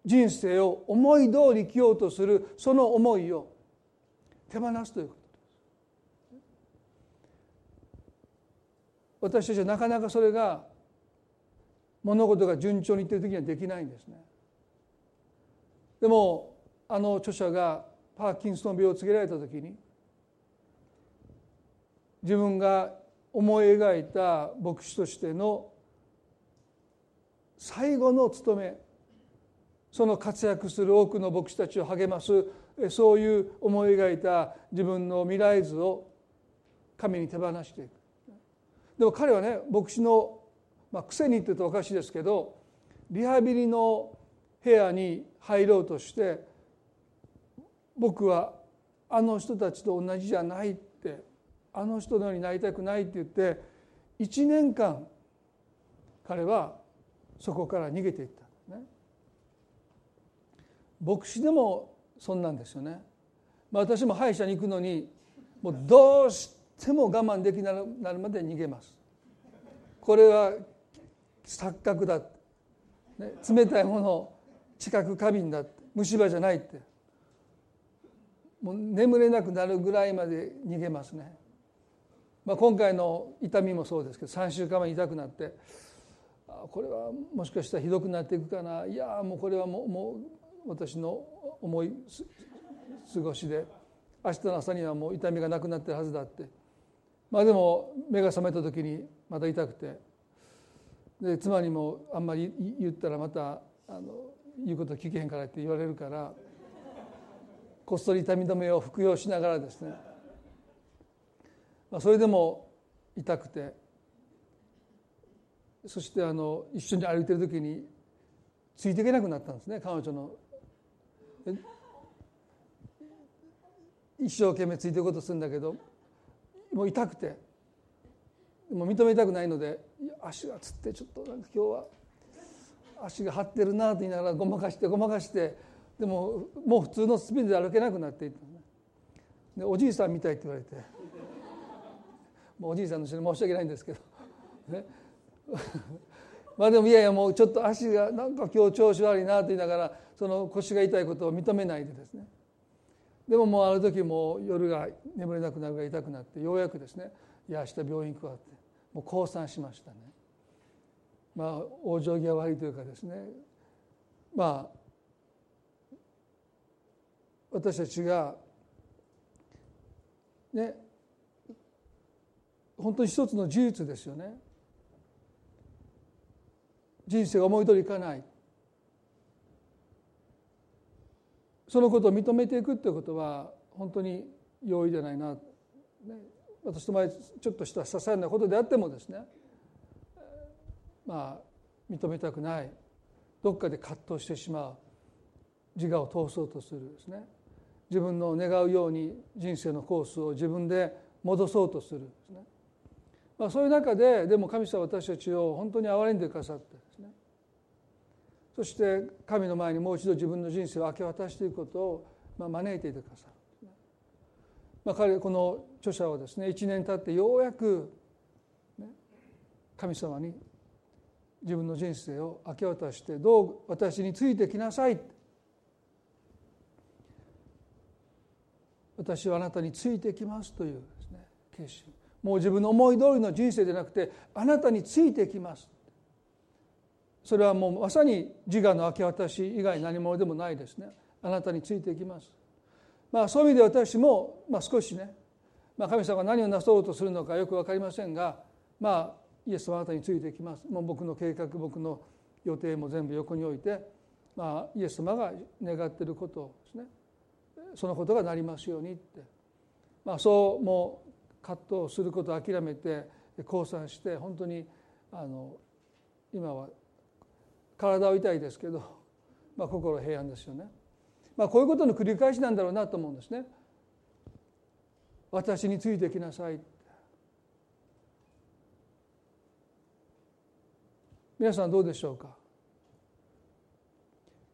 人生を思い通り生きようとするその思いを手放すということ。私たちはなかなかそれが物事が順調にいってる時にはできないんですね。でもあの著者がパーキンソン病を告げられた時に自分が思い描いた牧師としての最後の務めその活躍する多くの牧師たちを励ますそういう思い描いた自分の未来図を神に手放していく。でも彼はね牧師の、まあ、癖にって言うとおかしいですけどリハビリの部屋に入ろうとして僕はあの人たちと同じじゃないってあの人のようになりたくないって言って1年間彼はそこから逃げていった。ね。牧師でもそんなんですよね、まあ、私も歯医者に行くのにもうどうしても我慢できなくなるまで逃げます。これは錯覚だ、ね、冷たいもの近く過敏だ虫歯じゃないって。もう眠れなくなるぐらいまで逃げますね、まあ、今回の痛みもそうですけど3週間前痛くなってこれはもしかしたらひどくなっていくかな。いやもうこれはもうもう私の思い過ごしで明日の朝にはもう痛みがなくなってるはずだって。まあでも目が覚めた時にまた痛くて。で妻にもあんまり言ったらまたあの言うこと聞けへんからって言われるからこっそり痛み止めを服用しながらですね、まあ、それでも痛くて。そしてあの一緒に歩いてる時についていけなくなったんですね彼女の。一生懸命ついていくことするんだけどもう痛くて。もう認めたくないので足がつってちょっとなんか今日は足が張ってるなと言いながらごまかしてごまかしてでももう普通のスピンで歩けなくなっていったでおじいさんみたいって言われて。もうおじいさんの人に申し訳ないんですけど。ね。まあでもいやいやもうちょっと足がなんか今日調子悪いなと言いながらその腰が痛いことを認めないでですね。でももうある時も夜が眠れなくなるが痛くなってようやくですねいや明日病院行くわってもう降参しましたね。まあ往生際悪いというかですね。まあ私たちがね本当に一つの事実ですよね。人生が思い通りいかない。そのことを認めていくということは本当に容易じゃないな、ね、私と前ちょっとした些細なことであってもですねまあ認めたくない。どっかで葛藤してしまう。自我を通そうとするですね。自分の願うように人生のコースを自分で戻そうとするですね、まあ、そういう中ででも神様私たちを本当に憐れんでくださってですね。そして神の前にもう一度自分の人生を明け渡していくことをまあ招いていてくださる、まあ、彼この著者はですね1年経ってようやく、神様に自分の人生を明け渡してどう私についてきなさい私はあなたについてきますというですね決心。もう自分の思い通りの人生でなくてあなたについてきます。それはもうまさに自我の明け渡し以外何者でもないですね。あなたについていきます。まあそういう意味で私も、まあ、少しね、まあ、神様が何をなそうとするのかよく分かりませんがまあイエスはあなたについていきます。もう僕の計画僕の予定も全部横に置いて、まあ、イエス様が願っていることをですね。そのことがなりますようにって、まあ、そうもう葛藤することを諦めて降参して本当にあの今は体は痛いですけど、まあ、心平安ですよね、まあ、こういうことの繰り返しなんだろうなと思うんですね。私についてきなさい。皆さんどうでしょうか？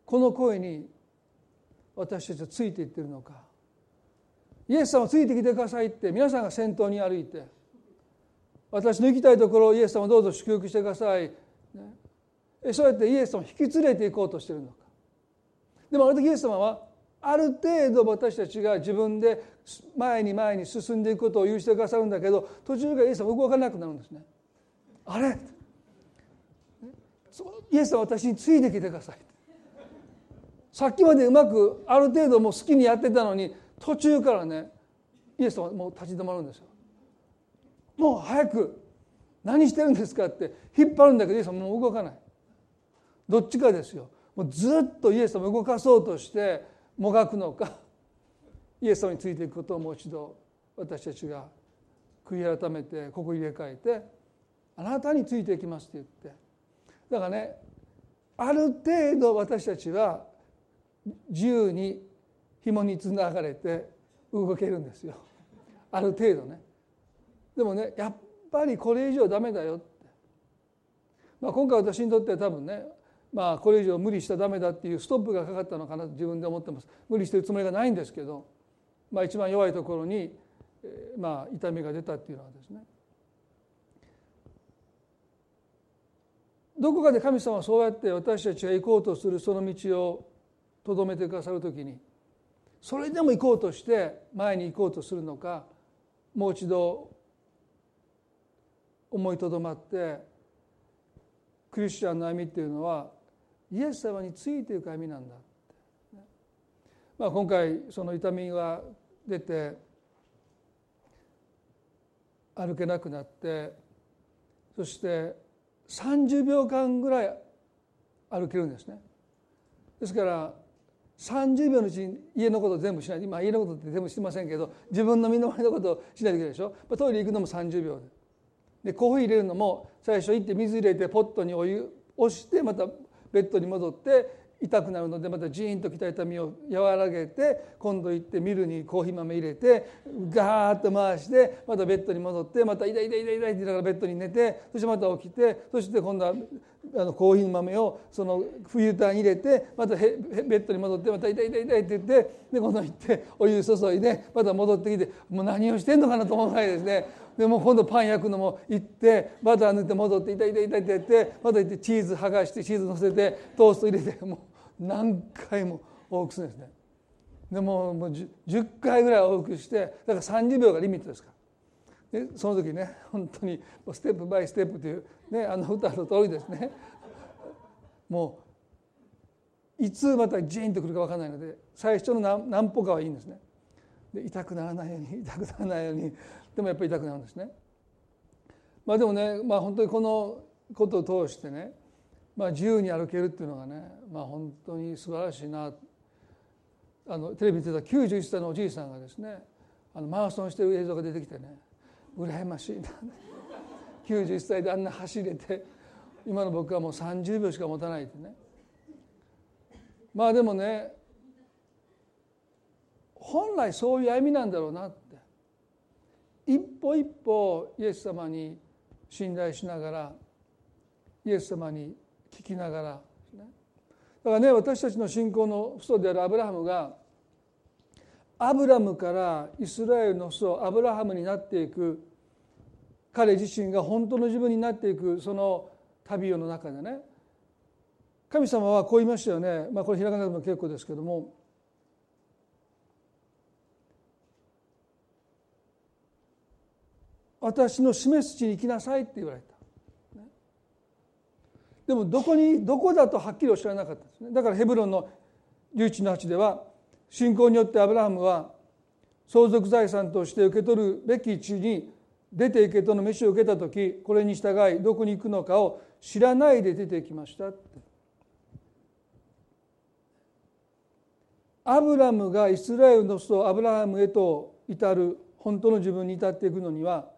この声に私たちはついていってるのか。イエス様ついてきてくださいって皆さんが先頭に歩いて。私の行きたいところをイエス様どうぞ祝福してください、ね、そうやってイエス様を引き連れていこうとしてるのか。でもあの時イエス様はある程度私たちが自分で前に前に進んでいくことを許してくださるんだけど途中からイエス様動かなくなるんですね。あれ？イエス様私についてきてくださいさっきまでうまくある程度もう好きにやってたのに途中からねイエス様もう立ち止まるんですよ。もう早く何してるんですかって引っ張るんだけどイエス様もう動かない。どっちかですよ。もうずっとイエス様動かそうとしてもがくのかイエス様についていくことをもう一度私たちが悔い改めてここ入れ替えてあなたについていきますって言って。だからねある程度私たちは自由に紐につながれて動けるんですよ。ある程度ね。でもねやっぱりこれ以上ダメだよって、まあ、今回私にとっては多分ねまあこれ以上無理したらダメだっていうストップがかかったのかなと自分で思ってます。無理してるつもりがないんですけど、まあ、一番弱いところに、まあ、痛みが出たっていうのはですね。どこかで神様はそうやって私たちが行こうとするその道をとどめてくださる時にそれでも行こうとして前に行こうとするのかもう一度思いとどまってクリスチャンの歩みっていうのはイエス様についていく歩みなんだまあ、今回その痛みが出て歩けなくなってそして30秒間ぐらい歩けるんですね。ですから30秒のうちに家のこと全部しない。今家のことって全部してませんけど自分の身の回りのことをしないといけないでしょ。トイレ行くのも30秒で。でコーヒー入れるのも最初行って水入れてポットにお湯押してまたベッドに戻って痛くなるのでまたジーンときた痛みを和らげて今度行ってミルにコーヒー豆入れてガーッと回してまたベッドに戻ってまた痛い痛い痛い痛いって言いながらベッドに寝てそしてまた起きてそして今度はあのコーヒー豆をそのフィルターに入れてまたベッドに戻ってまた痛い痛い痛いって言ってで今度行ってお湯注いでまた戻ってきてもう何をしてんのかなと思うぐらいですね。でも今度パン焼くのも行ってバター塗って戻って痛い痛い痛いってやってまた行ってチーズ剥がしてチーズ乗せてトースト入れてもう何回も往復するんですね。でももう 10, 10回ぐらい往復してだから30秒がリミットですから。でその時ね本当にステップバイステップという、ね、あの歌の通りですね。もういつまたジーンとくるか分からないので最初の何何歩かはいいんですね。で痛くならないように痛くならないようにでもやっぱり痛くなるんですね。まあ、でもね、まあ、本当にこのことを通してね、まあ、自由に歩けるっていうのがね、まあ、本当に素晴らしいな。あのテレビで出た91歳のおじいさんがですねあのマラソンしてる映像が出てきてね羨ましいな。91歳であんな走れて今の僕はもう30秒しか持たないってね。まあでもね本来そういう歩みなんだろうなって。一歩一歩イエス様に信頼しながらイエス様に聞きながら、だからね私たちの信仰の父祖であるアブラハムがアブラムからイスラエルの祖アブラハムになっていく。彼自身が本当の自分になっていくその旅の中でね。神様はこう言いましたよね、まあ、これ開かなくても結構ですけども。私の示す地に行きなさいって言われた。でもどこにどこだとはっきりおっしゃらなかったですね。だからヘブロンの11の8では信仰によってアブラハムは相続財産として受け取るべき地に出ていけとの飯を受けた時これに従いどこに行くのかを知らないで出てきましたって。アブラムがイスラエルの祖アブラハムへと至る本当の自分に至っていくのには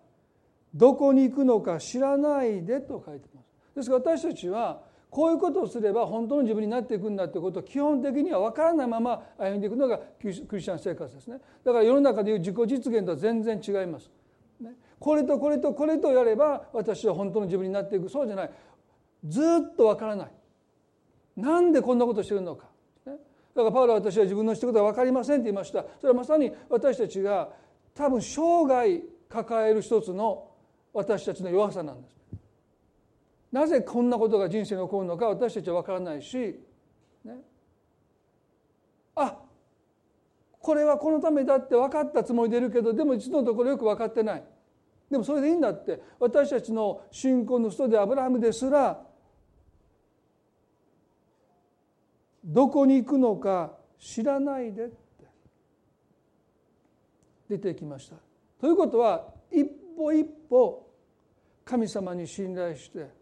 どこに行くのか知らないでと書いてます。ですから私たちはこういうことをすれば本当の自分になっていくんだということを基本的には分からないまま歩んでいくのがクリスチャン生活ですね。だから世の中でいう自己実現とは全然違います、ね、これとこれとこれとやれば私は本当の自分になっていく。そうじゃない。ずっと分からない。なんでこんなことをしてるのか、ね、だからパウロは私は自分のしてることは分かりませんって言いました。それはまさに私たちが多分生涯抱える一つの私たちの弱さなんです。なぜこんなことが人生に起こるのか私たちは分からないし、ね、あこれはこのためだって分かったつもりでいるけどでも一度のところよく分かってない。でもそれでいいんだって。私たちの信仰の人でアブラハムですらどこに行くのか知らないでって。出てきました。ということは一歩一歩神様に信頼して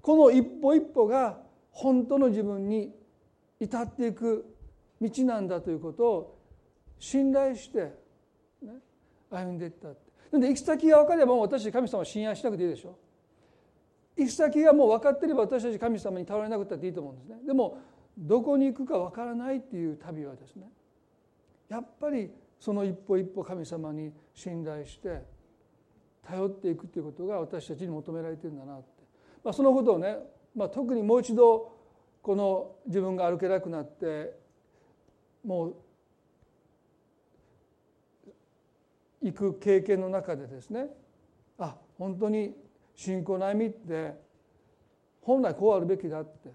この一歩一歩が本当の自分に至っていく道なんだということを信頼して、ね、歩んでいったで行き先が分かれば私神様を信頼しなくていいでしょ。行き先がもう分かってれば私たち神様に頼れなくたっていいと思うんですね。でもどこに行くか分からないっていう旅はですねやっぱりその一歩一歩神様に信頼して頼っていくということが私たちに求められてるんだな、まあ、そのことをね、まあ、特にもう一度この自分が歩けなくなってもう行く経験の中でですねあ本当に信仰の歩みって本来こうあるべきだって、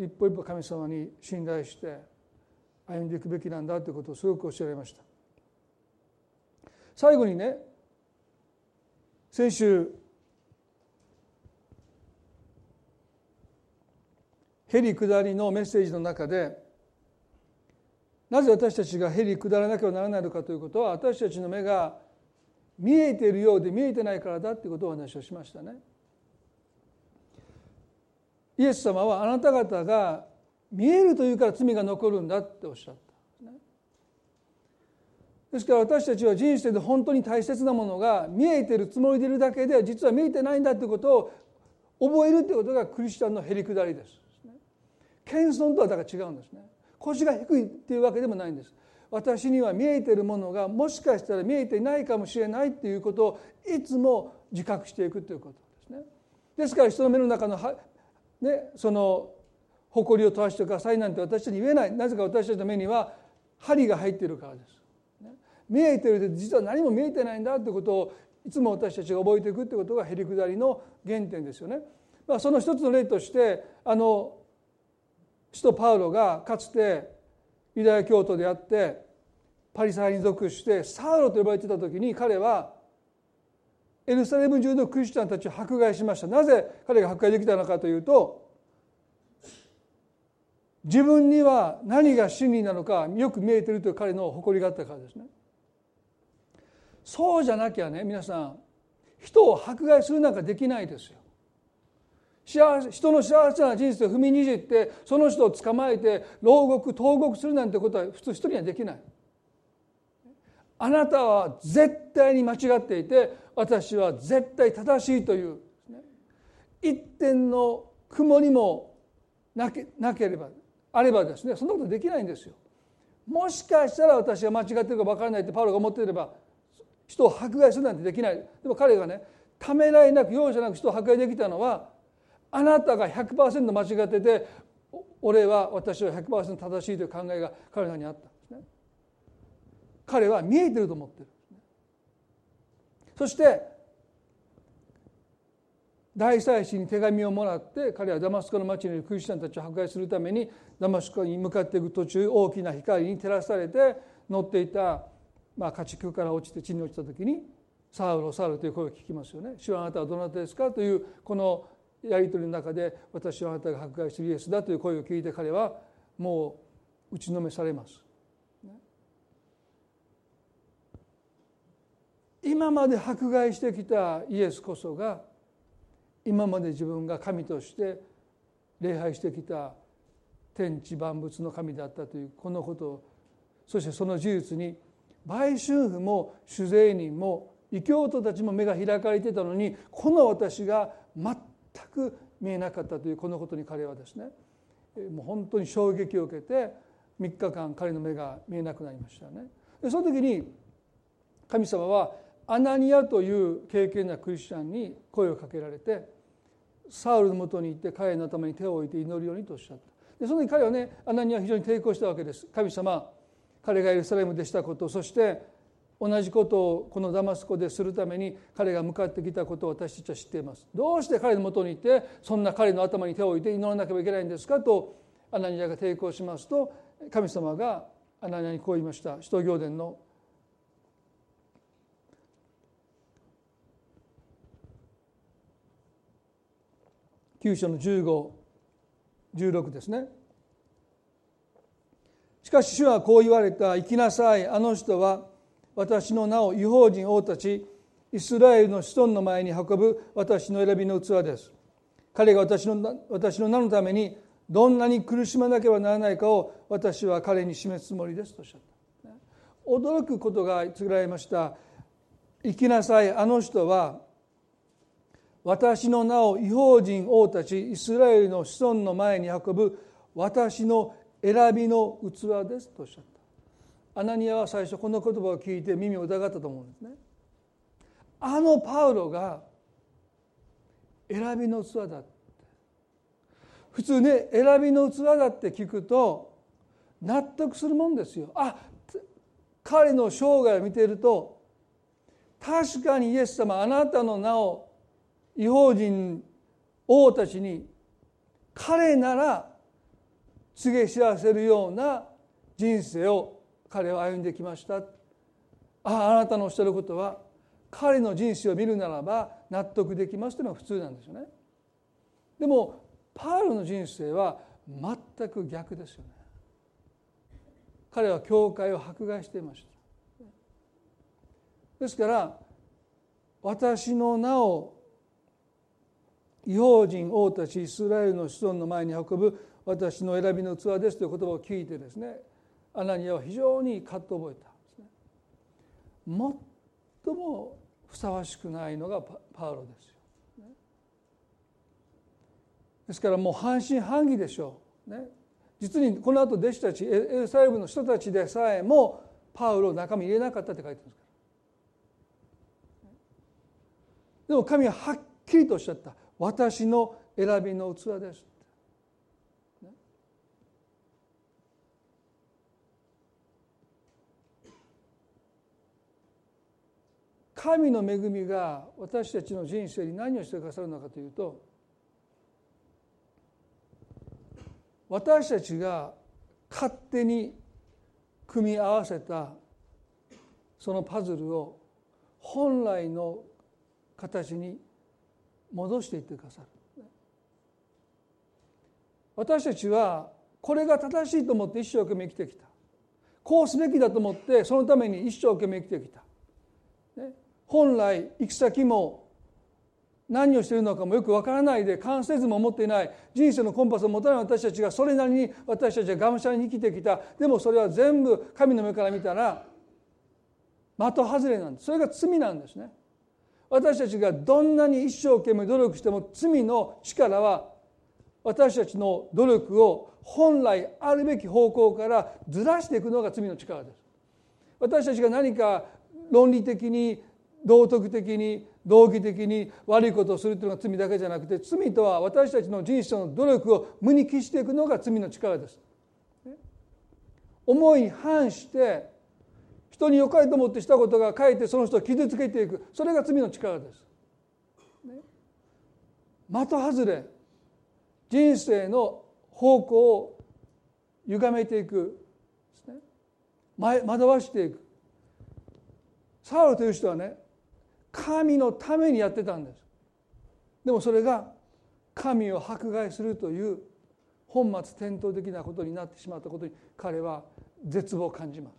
一歩一歩神様に信頼して歩んでいくべきなんだということをすごくおっしゃられました。最後にね先週ヘリ下りのメッセージの中でなぜ私たちがヘリ下らなければならないのかということは私たちの目が見えているようで見えてないからだということをお話をしましたね。イエス様はあなた方が見えるというから罪が残るんだっておっしゃった、ですから私たちは人生で本当に大切なものが見えているつもりでいるだけで実は見えてないんだということを覚えるということがクリスチャンのへりくだりです。謙遜とはだから違うんですね。腰が低いっていうわけでもないんです。私には見えてるものがもしかしたら見えてないかもしれないっていうことをいつも自覚していくということですね。ですから人の目の中のはね、その誇りを問わしてくださいなんて私たちに言えないなぜか私たちの目には針が入っているからです。見えてるで実は何も見えてないんだということをいつも私たちが覚えていくということがへりくだりの原点ですよね。まあ、その一つの例としてあの使徒パウロがかつてユダヤ教徒であってパリサイに属してサウロと呼ばれていた時に彼はエルサレム中のクリスチャンたちを迫害しました。なぜ彼が迫害できたのかというと自分には何が真理なのかよく見えてるという彼の誇りがあったからですね。そうじゃなきゃね皆さん人を迫害するなんかできないですよ。幸せ人の幸せな人生を踏みにじってその人を捕まえて牢獄投獄するなんてことは普通一人にはできない。あなたは絶対に間違っていて私は絶対正しいという。一点の曇りもなけなければあればですねそんなことできないんですよ。もしかしたら私が間違ってるか分からないってパウロが思っていれば人を迫害するなんてできない。でも彼がねためらいなく容赦なく人を迫害できたのはあなたが100%間違ってて俺は私は100%正しいという考えが彼らにあったんですね。彼は見えてると思ってる、そして大祭司に手紙をもらって彼はダマスコの町にいるクリスチャンたちを迫害するためにダマスコに向かっていく途中大きな光に照らされて乗っていた、まあ、家畜から落ちて地に落ちた時に「サウロサウロ」という声を聞きますよね。主はあなたはどなたですか？というこのやり取りの中で私はあなたが迫害するイエスだという声を聞いて彼はもう打ちのめされます。今まで迫害してきたイエスこそが今まで自分が神として礼拝してきた天地万物の神だったというこのことそしてその事実に売春婦も酒税人も異教徒たちも目が開かれてたのにこの私が全く見えなかったというこのことに彼はですねもう本当に衝撃を受けて3日間彼の目が見えなくなりましたね。でその時に神様はアナニアという敬虔なクリスチャンに声をかけられてサウルのもとに行って彼の頭に手を置いて祈るようにとおっしゃったでその時彼はねアナニアは非常に抵抗したわけです神様彼がエルサレムでしたことそして同じことをこのダマスコでするために彼が向かってきたことを私たちは知っています。どうして彼のもとにいてそんな彼の頭に手を置いて祈らなければいけないんですかとアナニアが抵抗しますと神様がアナニアにこう言いました。使徒行伝の9章の1516ですね。しかし主はこう言われた「生きなさい。あの人は私の名を違法人王たちイスラエルの子孫の前に運ぶ私の選びの器です。彼が私の私の名のためにどんなに苦しまなければならないかを私は彼に示すつもりですとおっしゃった。驚くことが告げられました。生きなさい。あの人は私の名を違法人王たちイスラエルの子孫の前に運ぶ私の選びの器ですとおっしゃった。アナニアは最初この言葉を聞いて耳を疑ったと思うんですね。あのパウロが選びの器だ普通ね選びの器だって聞くと納得するもんですよ。あ彼の生涯を見ていると確かにイエス様あなたの名を違法人王たちに彼なら告げ知らせるような人生を彼は歩んできました。あああなたのおっしゃることは彼の人生を見るならば納得できますというのが普通なんですよね。でもパウロの人生は全く逆ですよね。彼は教会を迫害していました。ですから私の名を違法人王たちイスラエルの子孫の前に運ぶ私の選びの器ですという言葉を聞いてですねアナニアは非常に葛藤を覚えたんですね最もふさわしくないのがパウロですよ。ですからもう半信半疑でしょう。ね、実にこの後弟子たちエルサレムの人たちでさえもパウロを中身入れなかったって書いてますから。でも神ははっきりとおっしゃった「私の選びの器です」神の恵みが私たちの人生に何をしてくださるのかというと私たちが勝手に組み合わせたそのパズルを本来の形に戻していってくださる。私たちはこれが正しいと思って一生懸命生きてきた。こうすべきだと思ってそのために一生懸命生きてきた。本来行き先も何をしているのかもよくわからないで関せずも持っていない。人生のコンパスを持たない私たちがそれなりに私たちはがむしゃらに生きてきた。でもそれは全部神の目から見たら的外れなんです。それが罪なんですね。私たちがどんなに一生懸命努力しても罪の力は私たちの努力を本来あるべき方向からずらしていくのが罪の力です。私たちが何か論理的に道徳的に道義的に悪いことをするというのが罪だけじゃなくて罪とは私たちの人生の努力を無に帰していくのが罪の力です。思い反して人に良かれと思ってしたことがかえってその人を傷つけていくそれが罪の力です。的外れ人生の方向を歪めていく惑わしていくサウルという人はね神のためにやってたんです。でもそれが神を迫害するという本末転倒的なことになってしまったことに彼は絶望を感じます。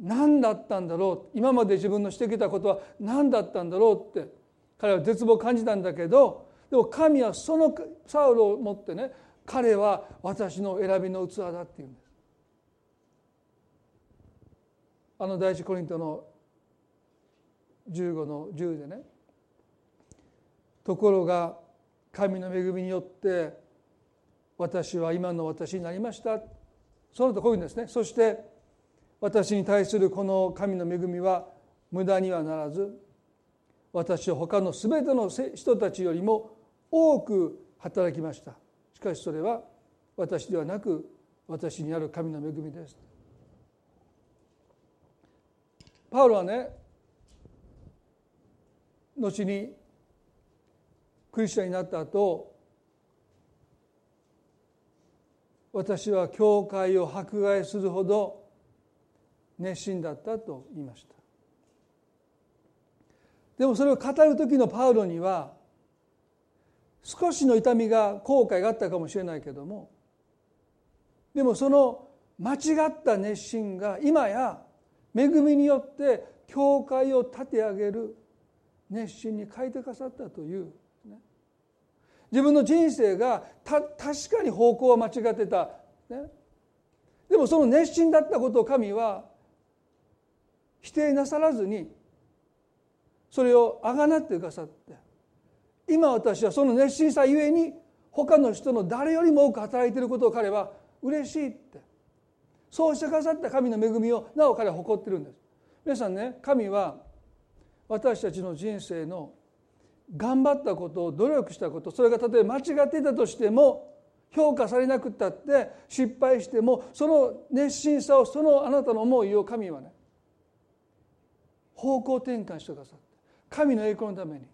何だったんだろう？今まで自分のしてきたことは何だったんだろうって彼は絶望を感じたんだけどでも神はそのサウルを持ってね彼は私の選びの器だっていうんです。あの第一コリントの15の10でね。ところが神の恵みによって私は今の私になりました。そのとこういうんですね。そして私に対するこの神の恵みは無駄にはならず私は他の全ての人たちよりも多く働きました。しかしそれは私ではなく私にある神の恵みです。パウロはね後にクリスチャンになった後私は教会を迫害するほど熱心だったと言いました。でもそれを語る時のパウロには少しの痛みが後悔があったかもしれないけどもでもその間違った熱心が今や恵みによって教会を立て上げる熱心に書いてくださったという、ね、自分の人生が確かに方向は間違ってた、ね、でもその熱心だったことを神は否定なさらずにそれをあがなってくださって。今私はその熱心さゆえに他の人の誰よりも多く働いていることを彼は嬉しいって。そうしてくださった神の恵みをなお彼は誇ってるんです。皆さんね神は私たちの人生の頑張ったことを努力したことそれが例え間違っていたとしても評価されなくったって失敗してもその熱心さをそのあなたの思いを神はね方向転換してくださって神の栄光のために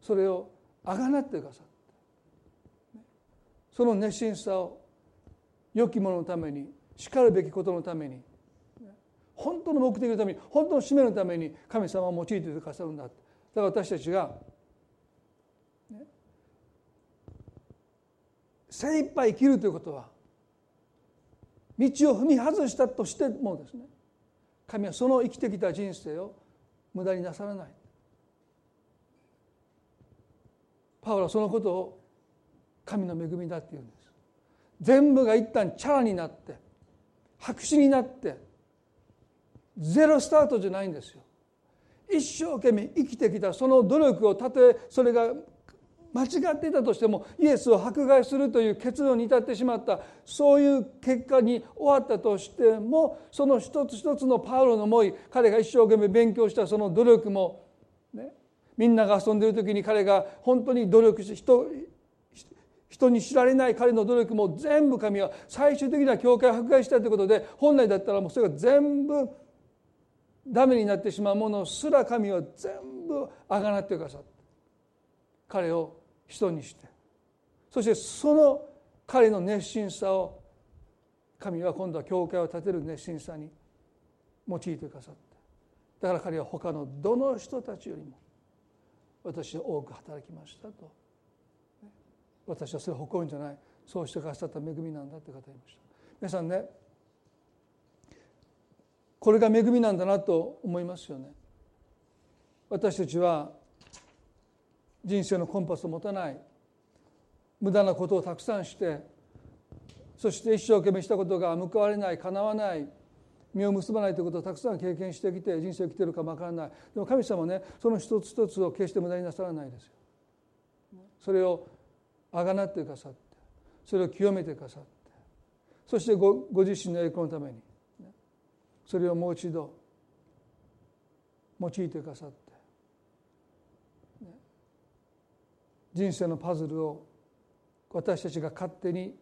それをあがなってくださってその熱心さを良きもののためにしかるべきことのために本当の目的のために本当の使命のために神様を用いてくださるんだ。だから私たちが、ね、精一杯生きるということは道を踏み外したとしてもですね神はその生きてきた人生を無駄になさらない。パウロはそのことを神の恵みだって言うんです。全部が一旦チャラになって白紙になってゼロスタートじゃないんですよ。一生懸命生きてきたその努力をたとえそれが間違っていたとしてもイエスを迫害するという結論に至ってしまったそういう結果に終わったとしてもその一つ一つのパウロの思い彼が一生懸命勉強したその努力も、ね、みんなが遊んでる時に彼が本当に努力して人人に知られない彼の努力も全部神は最終的には教会を迫害したということで本来だったらもうそれが全部ダメになってしまうものすら神は全部あがなってくださった。彼を人にして。そしてその彼の熱心さを神は今度は教会を建てる熱心さに用いてくださった。だから彼は他のどの人たちよりも私は多く働きましたと。私はそれを誇るんじゃない。そうしてくださった恵みなんだって語りました。皆さんねこれが恵みなんだなと思いますよね。私たちは人生のコンパスを持たない。無駄なことをたくさんしてそして一生懸命したことが報われないかなわない実を結ばないということをたくさん経験してきて人生を生きてるかもわからない。でも神様ねその一つ一つを決して無駄になさらないですよ。それをあがなってくださってそれを清めてくださってそしてごご自身の栄光のためにそれをもう一度用いてくださって人生のパズルを私たちが勝手に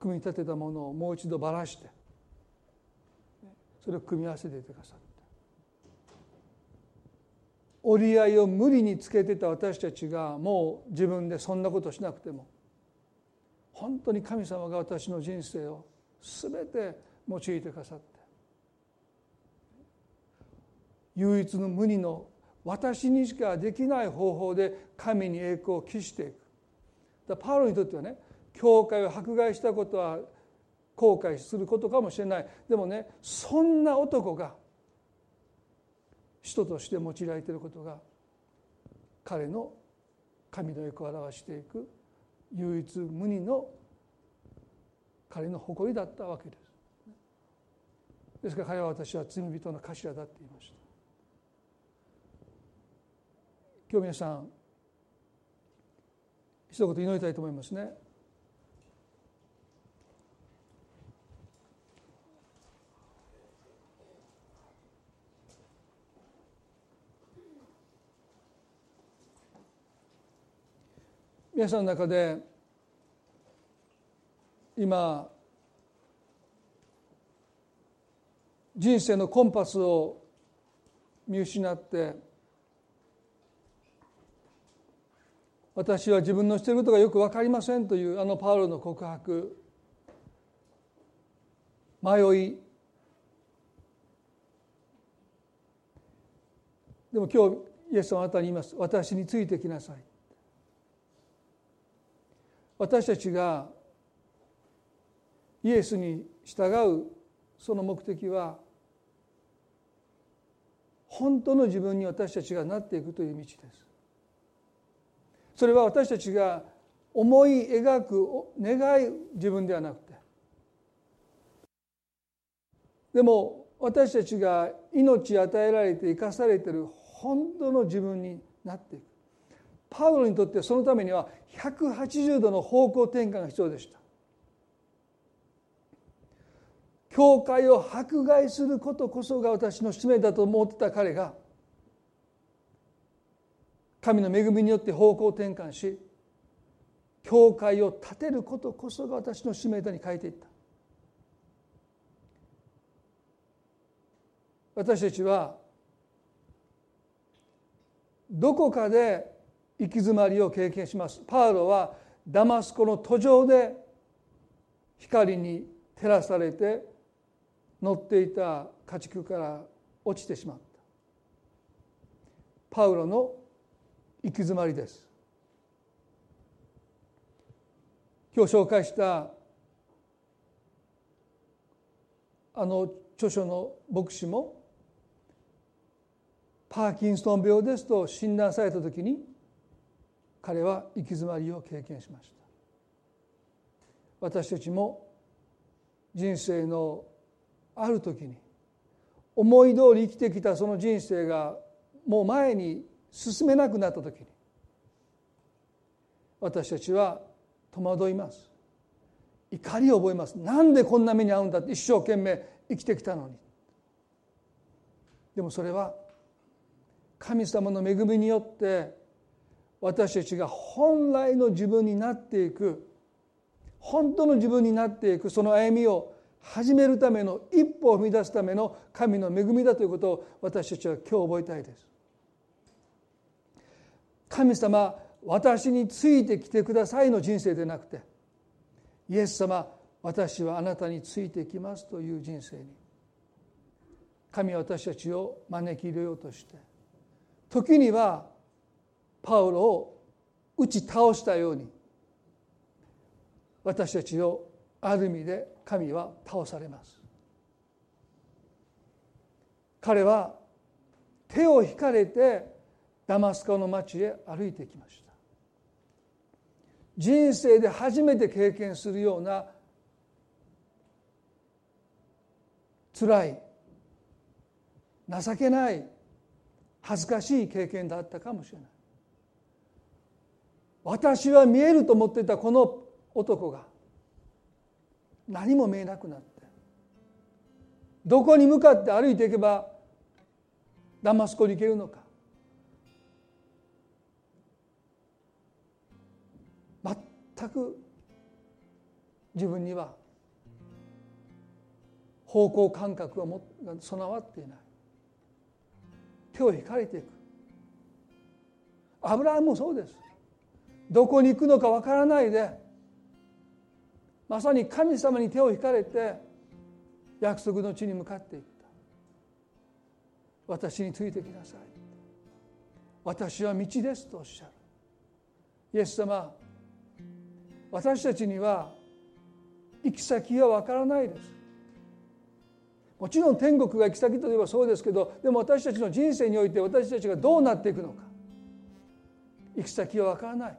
組み立てたものをもう一度ばらしてそれを組み合わせていてくださって。折り合いを無理につけてた私たちがもう自分でそんなことしなくても本当に神様が私の人生を全て用いてくださって唯一の無二の私にしかできない方法で神に栄光を期していくパウロにとってはね教会を迫害したことは後悔することかもしれないでもねそんな男が人として用いられていることが彼の神の栄光を表していく唯一無二の彼の誇りだったわけです。ですから彼は私は罪人の頭だって言いました。今日皆さん一言祈りたいと思いますね。皆さんの中で今人生のコンパスを見失って私は自分のしていることがよく分かりませんというあのパウロの告白。迷い。でも今日イエス様あなたに言います。私についてきなさい。私たちがイエスに従うその目的は本当の自分に私たちがなっていくという道です。それは私たちが思い描く願い自分ではなくて。でも私たちが命与えられて生かされている本当の自分になっていく。パウロにとってそのためには180度の方向転換が必要でした。教会を迫害することこそが私の使命だと思ってた彼が神の恵みによって方向転換し教会を建てることこそが私の使命だに変えていった。私たちはどこかで行き詰まりを経験します。パウロはダマスコの途上で光に照らされて乗っていた家畜から落ちてしまった。パウロの行き詰まりです。今日紹介したあの著書の牧師もパーキンソン病ですと診断された時に彼は行き詰まりを経験しました。私たちも人生のある時に思い通り生きてきたその人生がもう前に進めなくなった時に私たちは戸惑います。怒りを覚えます。なんでこんな目に遭うんだって一生懸命生きてきたのに。でもそれは神様の恵みによって私たちが本来の自分になっていく本当の自分になっていくその歩みを始めるための一歩を踏み出すための神の恵みだということを私たちは今日覚えたいです。神様私についてきてくださいの人生でなくてイエス様私はあなたについてきますという人生に神は私たちを招き入れようとして時にはパウロを打ち倒したように私たちをある意味で神は倒されます。彼は手を引かれてダマスコの町へ歩いてきました。人生で初めて経験するような辛い情けない恥ずかしい経験だったかもしれない。私は見えると思っていたこの男が何も見えなくなってどこに向かって歩いていけばダマスコに行けるのか。全く自分には方向感覚が備わっていない。手を引かれていく。アブラハムもそうです。どこに行くのかわからないでまさに神様に手を引かれて約束の地に向かっていった。私についてきなさい。私は道ですとおっしゃる。イエス様私たちには行き先はわからないです。もちろん天国が行き先といえばそうですけどでも私たちの人生において私たちがどうなっていくのか。行き先は分からない。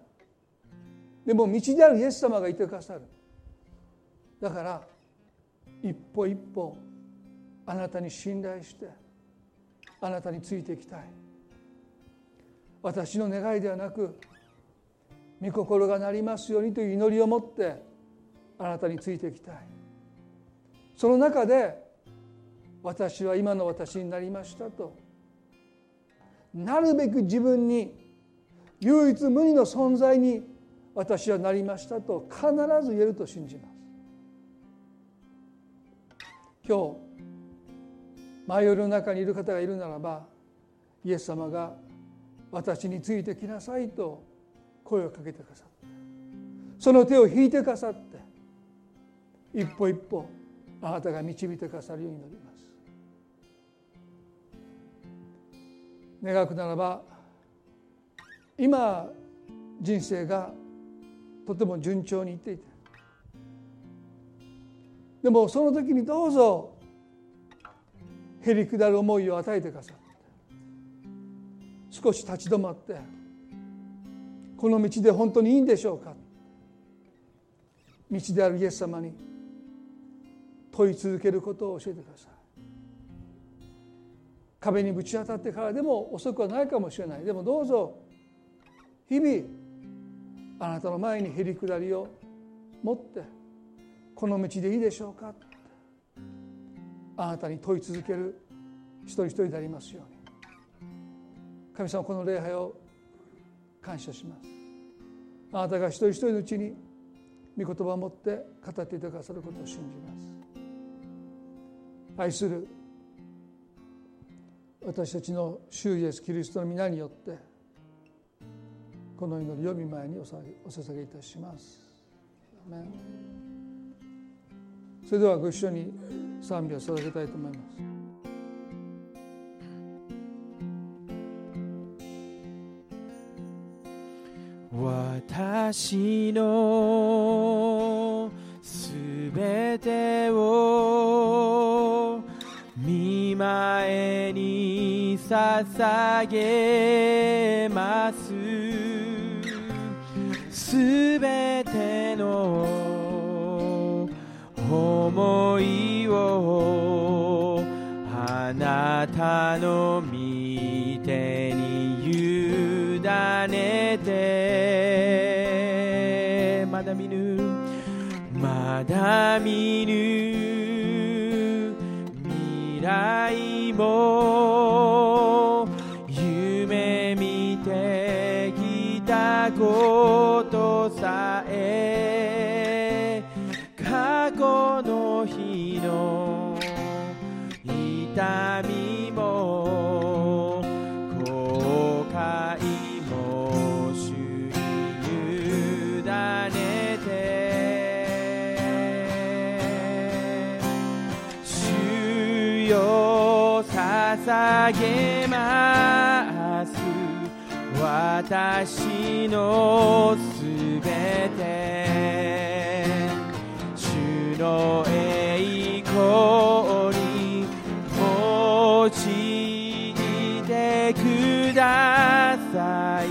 でも道であるイエス様がいてくださる。だから一歩一歩あなたに信頼してあなたについていきたい。私の願いではなく御心がなりますようにという祈りを持ってあなたについていきたい。その中で私は今の私になりましたと。なるべく自分に唯一無二の存在に私はなりましたと必ず言えると信じます。今日迷いの中にいる方がいるならばイエス様が私についてきなさいと声をかけてくださって。その手を引いてくださって。一歩一歩あなたが導いてくださるようになります。願くならば今人生がとても順調にいっていて。でもその時にどうぞへりくだる思いを与えてくださって。少し立ち止まってこの道で本当にいいんでしょうか？道であるイエス様に問い続けることを教えてください。壁にぶち当たってからでも遅くはないかもしれない。でもどうぞ日々あなたの前にへりくだりを持ってこの道でいいでしょうか？あなたに問い続ける一人一人でありますように。神様この礼拝を感謝します。あなたが一人一人のうちに御言葉を持って語っていてくださることを信じます。愛する私たちの主イエスキリストの皆によってこの祈りを見舞いにお捧げいたします。それではご一緒に賛美を捧げたいと思います。私のすべてを見前に捧げますすべての思いをあなたの御手に委ねてだ見ぬ。まだ見ぬ。未来も捧げます私のすべて。主の栄光に用いてください。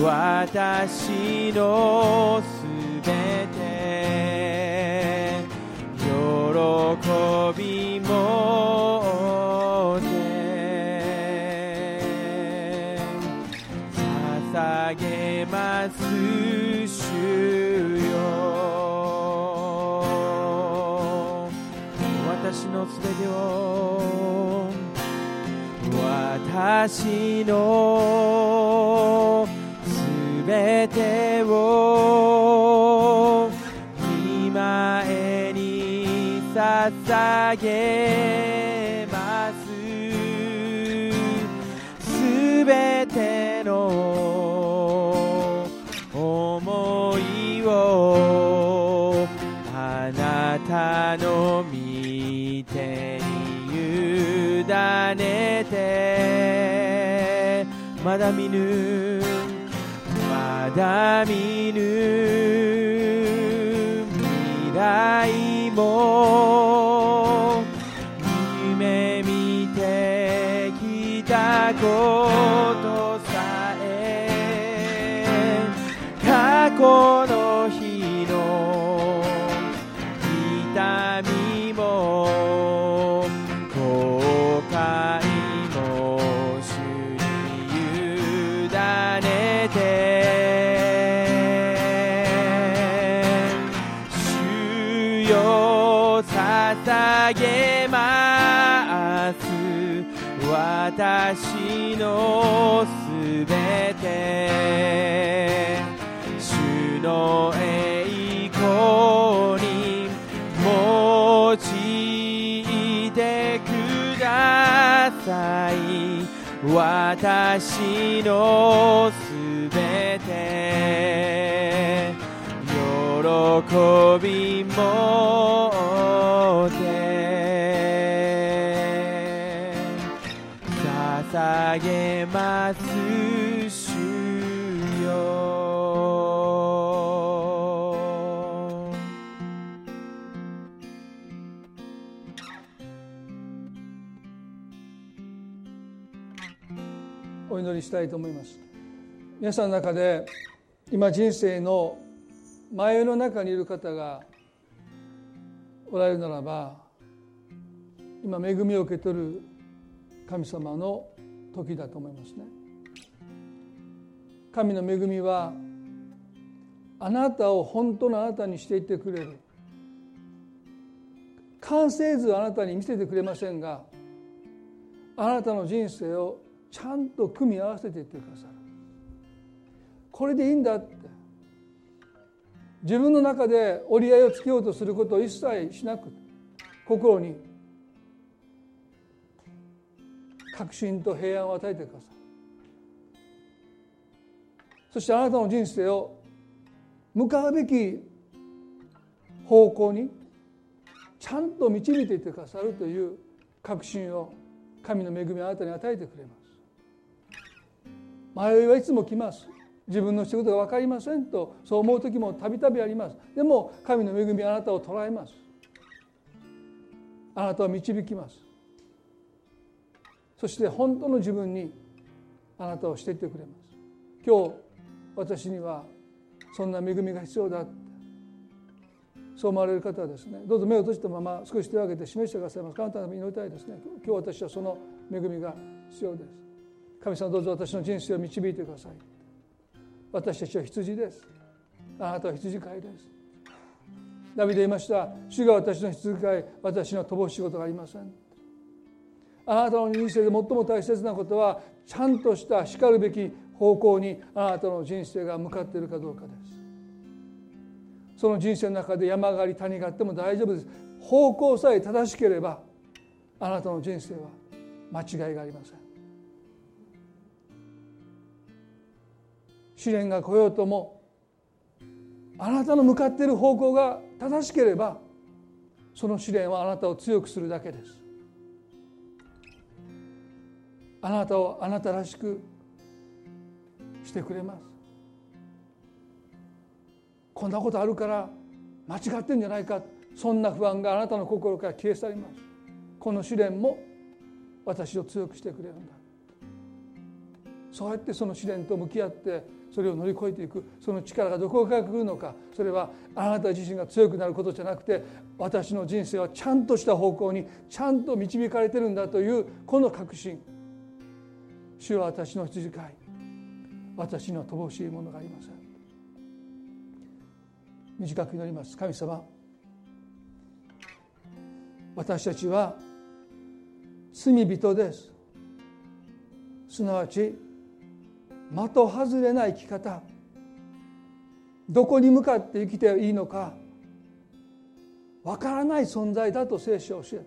私のすべ私のすべてを私のすべてを見前に捧げます。すべての思いをあなたのまだ見ぬ。まだ見ぬ。未来も夢見てきたこと私のすべて喜びもて。捧げます祈りしたいと思います。皆さんの中で今人生の前の中にいる方がおられるならば今恵みを受け取る神様の時だと思いますね。神の恵みはあなたを本当のあなたにしていってくれる。完成図をあなたに見せてくれませんがあなたの人生をちゃんと組み合わせていってくださる。これでいいんだって。自分の中で折り合いをつけようとすることを一切しなく心に確信と平安を与えてくださいそしてあなたの人生を向かうべき方向にちゃんと導いていってくださるという確信を神の恵みをあなたに与えてくれます。迷いはいつも来ます。自分の仕事が分かりませんとそう思う時もたびたびあります。でも神の恵みはあなたを捉えます。あなたを導きます。そして本当の自分にあなたをしていってくれます。今日私にはそんな恵みが必要だそう思われる方はですねどうぞ目を閉じたまま少し手を挙げて示してくださいます。あなたの祈りたいですね。今日私はその恵みが必要です。神様どうぞ私の人生を導いてください。私たちは羊です。あなたは羊飼いです。ダビデ言いました。主が私の羊飼い私の乏しいことがありません。あなたの人生で最も大切なことはちゃんとしたしかるべき方向にあなたの人生が向かっているかどうかです。その人生の中で山があり谷があっても大丈夫です。方向さえ正しければあなたの人生は間違いがありません。試練が来ようともあなたの向かっている方向が正しければその試練はあなたを強くするだけです。あなたをあなたらしくしてくれます。こんなことあるから間違ってんじゃないか。そんな不安があなたの心から消え去ります。この試練も私を強くしてくれるんだ。そうやってその試練と向き合ってそれを乗り越えていく。その力がどこから来るのか。それはあなた自身が強くなることじゃなくて私の人生はちゃんとした方向にちゃんと導かれてるんだというこの確信。主は私の羊飼い。私には乏しいものがありません。短く祈ります。神様私たちは罪人です。すなわち的外れな生き方。どこに向かって生きていいのか。わからない存在だと聖書を教え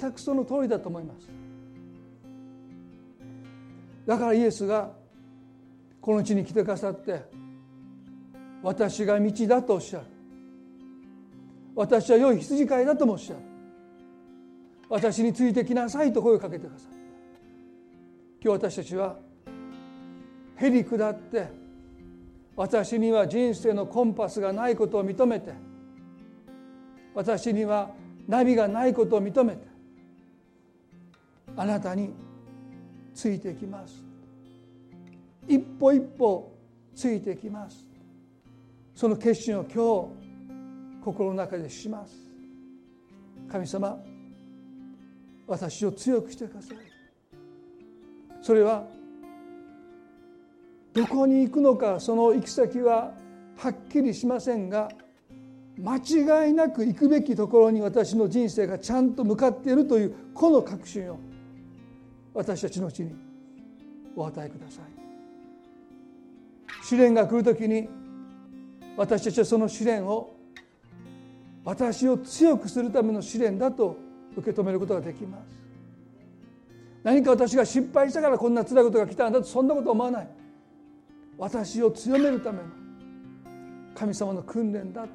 全くその通りだと思います。だからイエスがこの地に来てくださって私が道だとおっしゃる。私は良い羊飼いだともおっしゃる。私についてきなさいと声をかけてくださった。今日私たちはへり下って私には人生のコンパスがないことを認めて私にはナビがないことを認めてあなたについてきます。一歩一歩ついてきます。その決心を今日心の中でします。神様私を強くしてください。それはどこに行くのかその行き先ははっきりしませんが間違いなく行くべきところに私の人生がちゃんと向かっているというこの確信を私たちのうちにお与えください。試練が来る時に私たちはその試練を私を強くするための試練だと受け止めることができます。何か私が失敗したからこんな辛いことが来たんだとそんなこと思わない。私を強めるための神様の訓練だと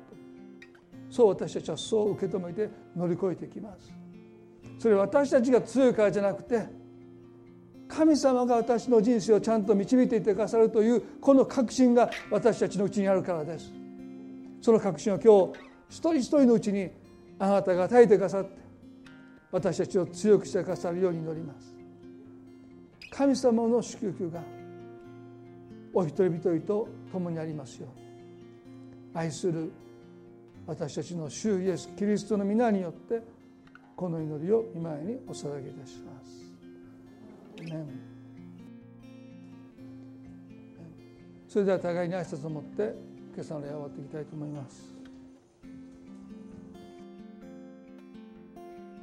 そう私たちはそう受け止めて乗り越えていきます。それは私たちが強いからじゃなくて神様が私の人生をちゃんと導いていてくださるというこの確信が私たちのうちにあるからです。その確信を今日一人一人のうちにあなたが与えてくださって私たちを強くしてくださるように祈ります。神様の祝福がお一人一人と共にありますよ愛する私たちの主イエスキリストの皆によってこの祈りを今にお捧げいたします。それでは互いに挨拶を持って今朝の礼を終わっていきたいと思います。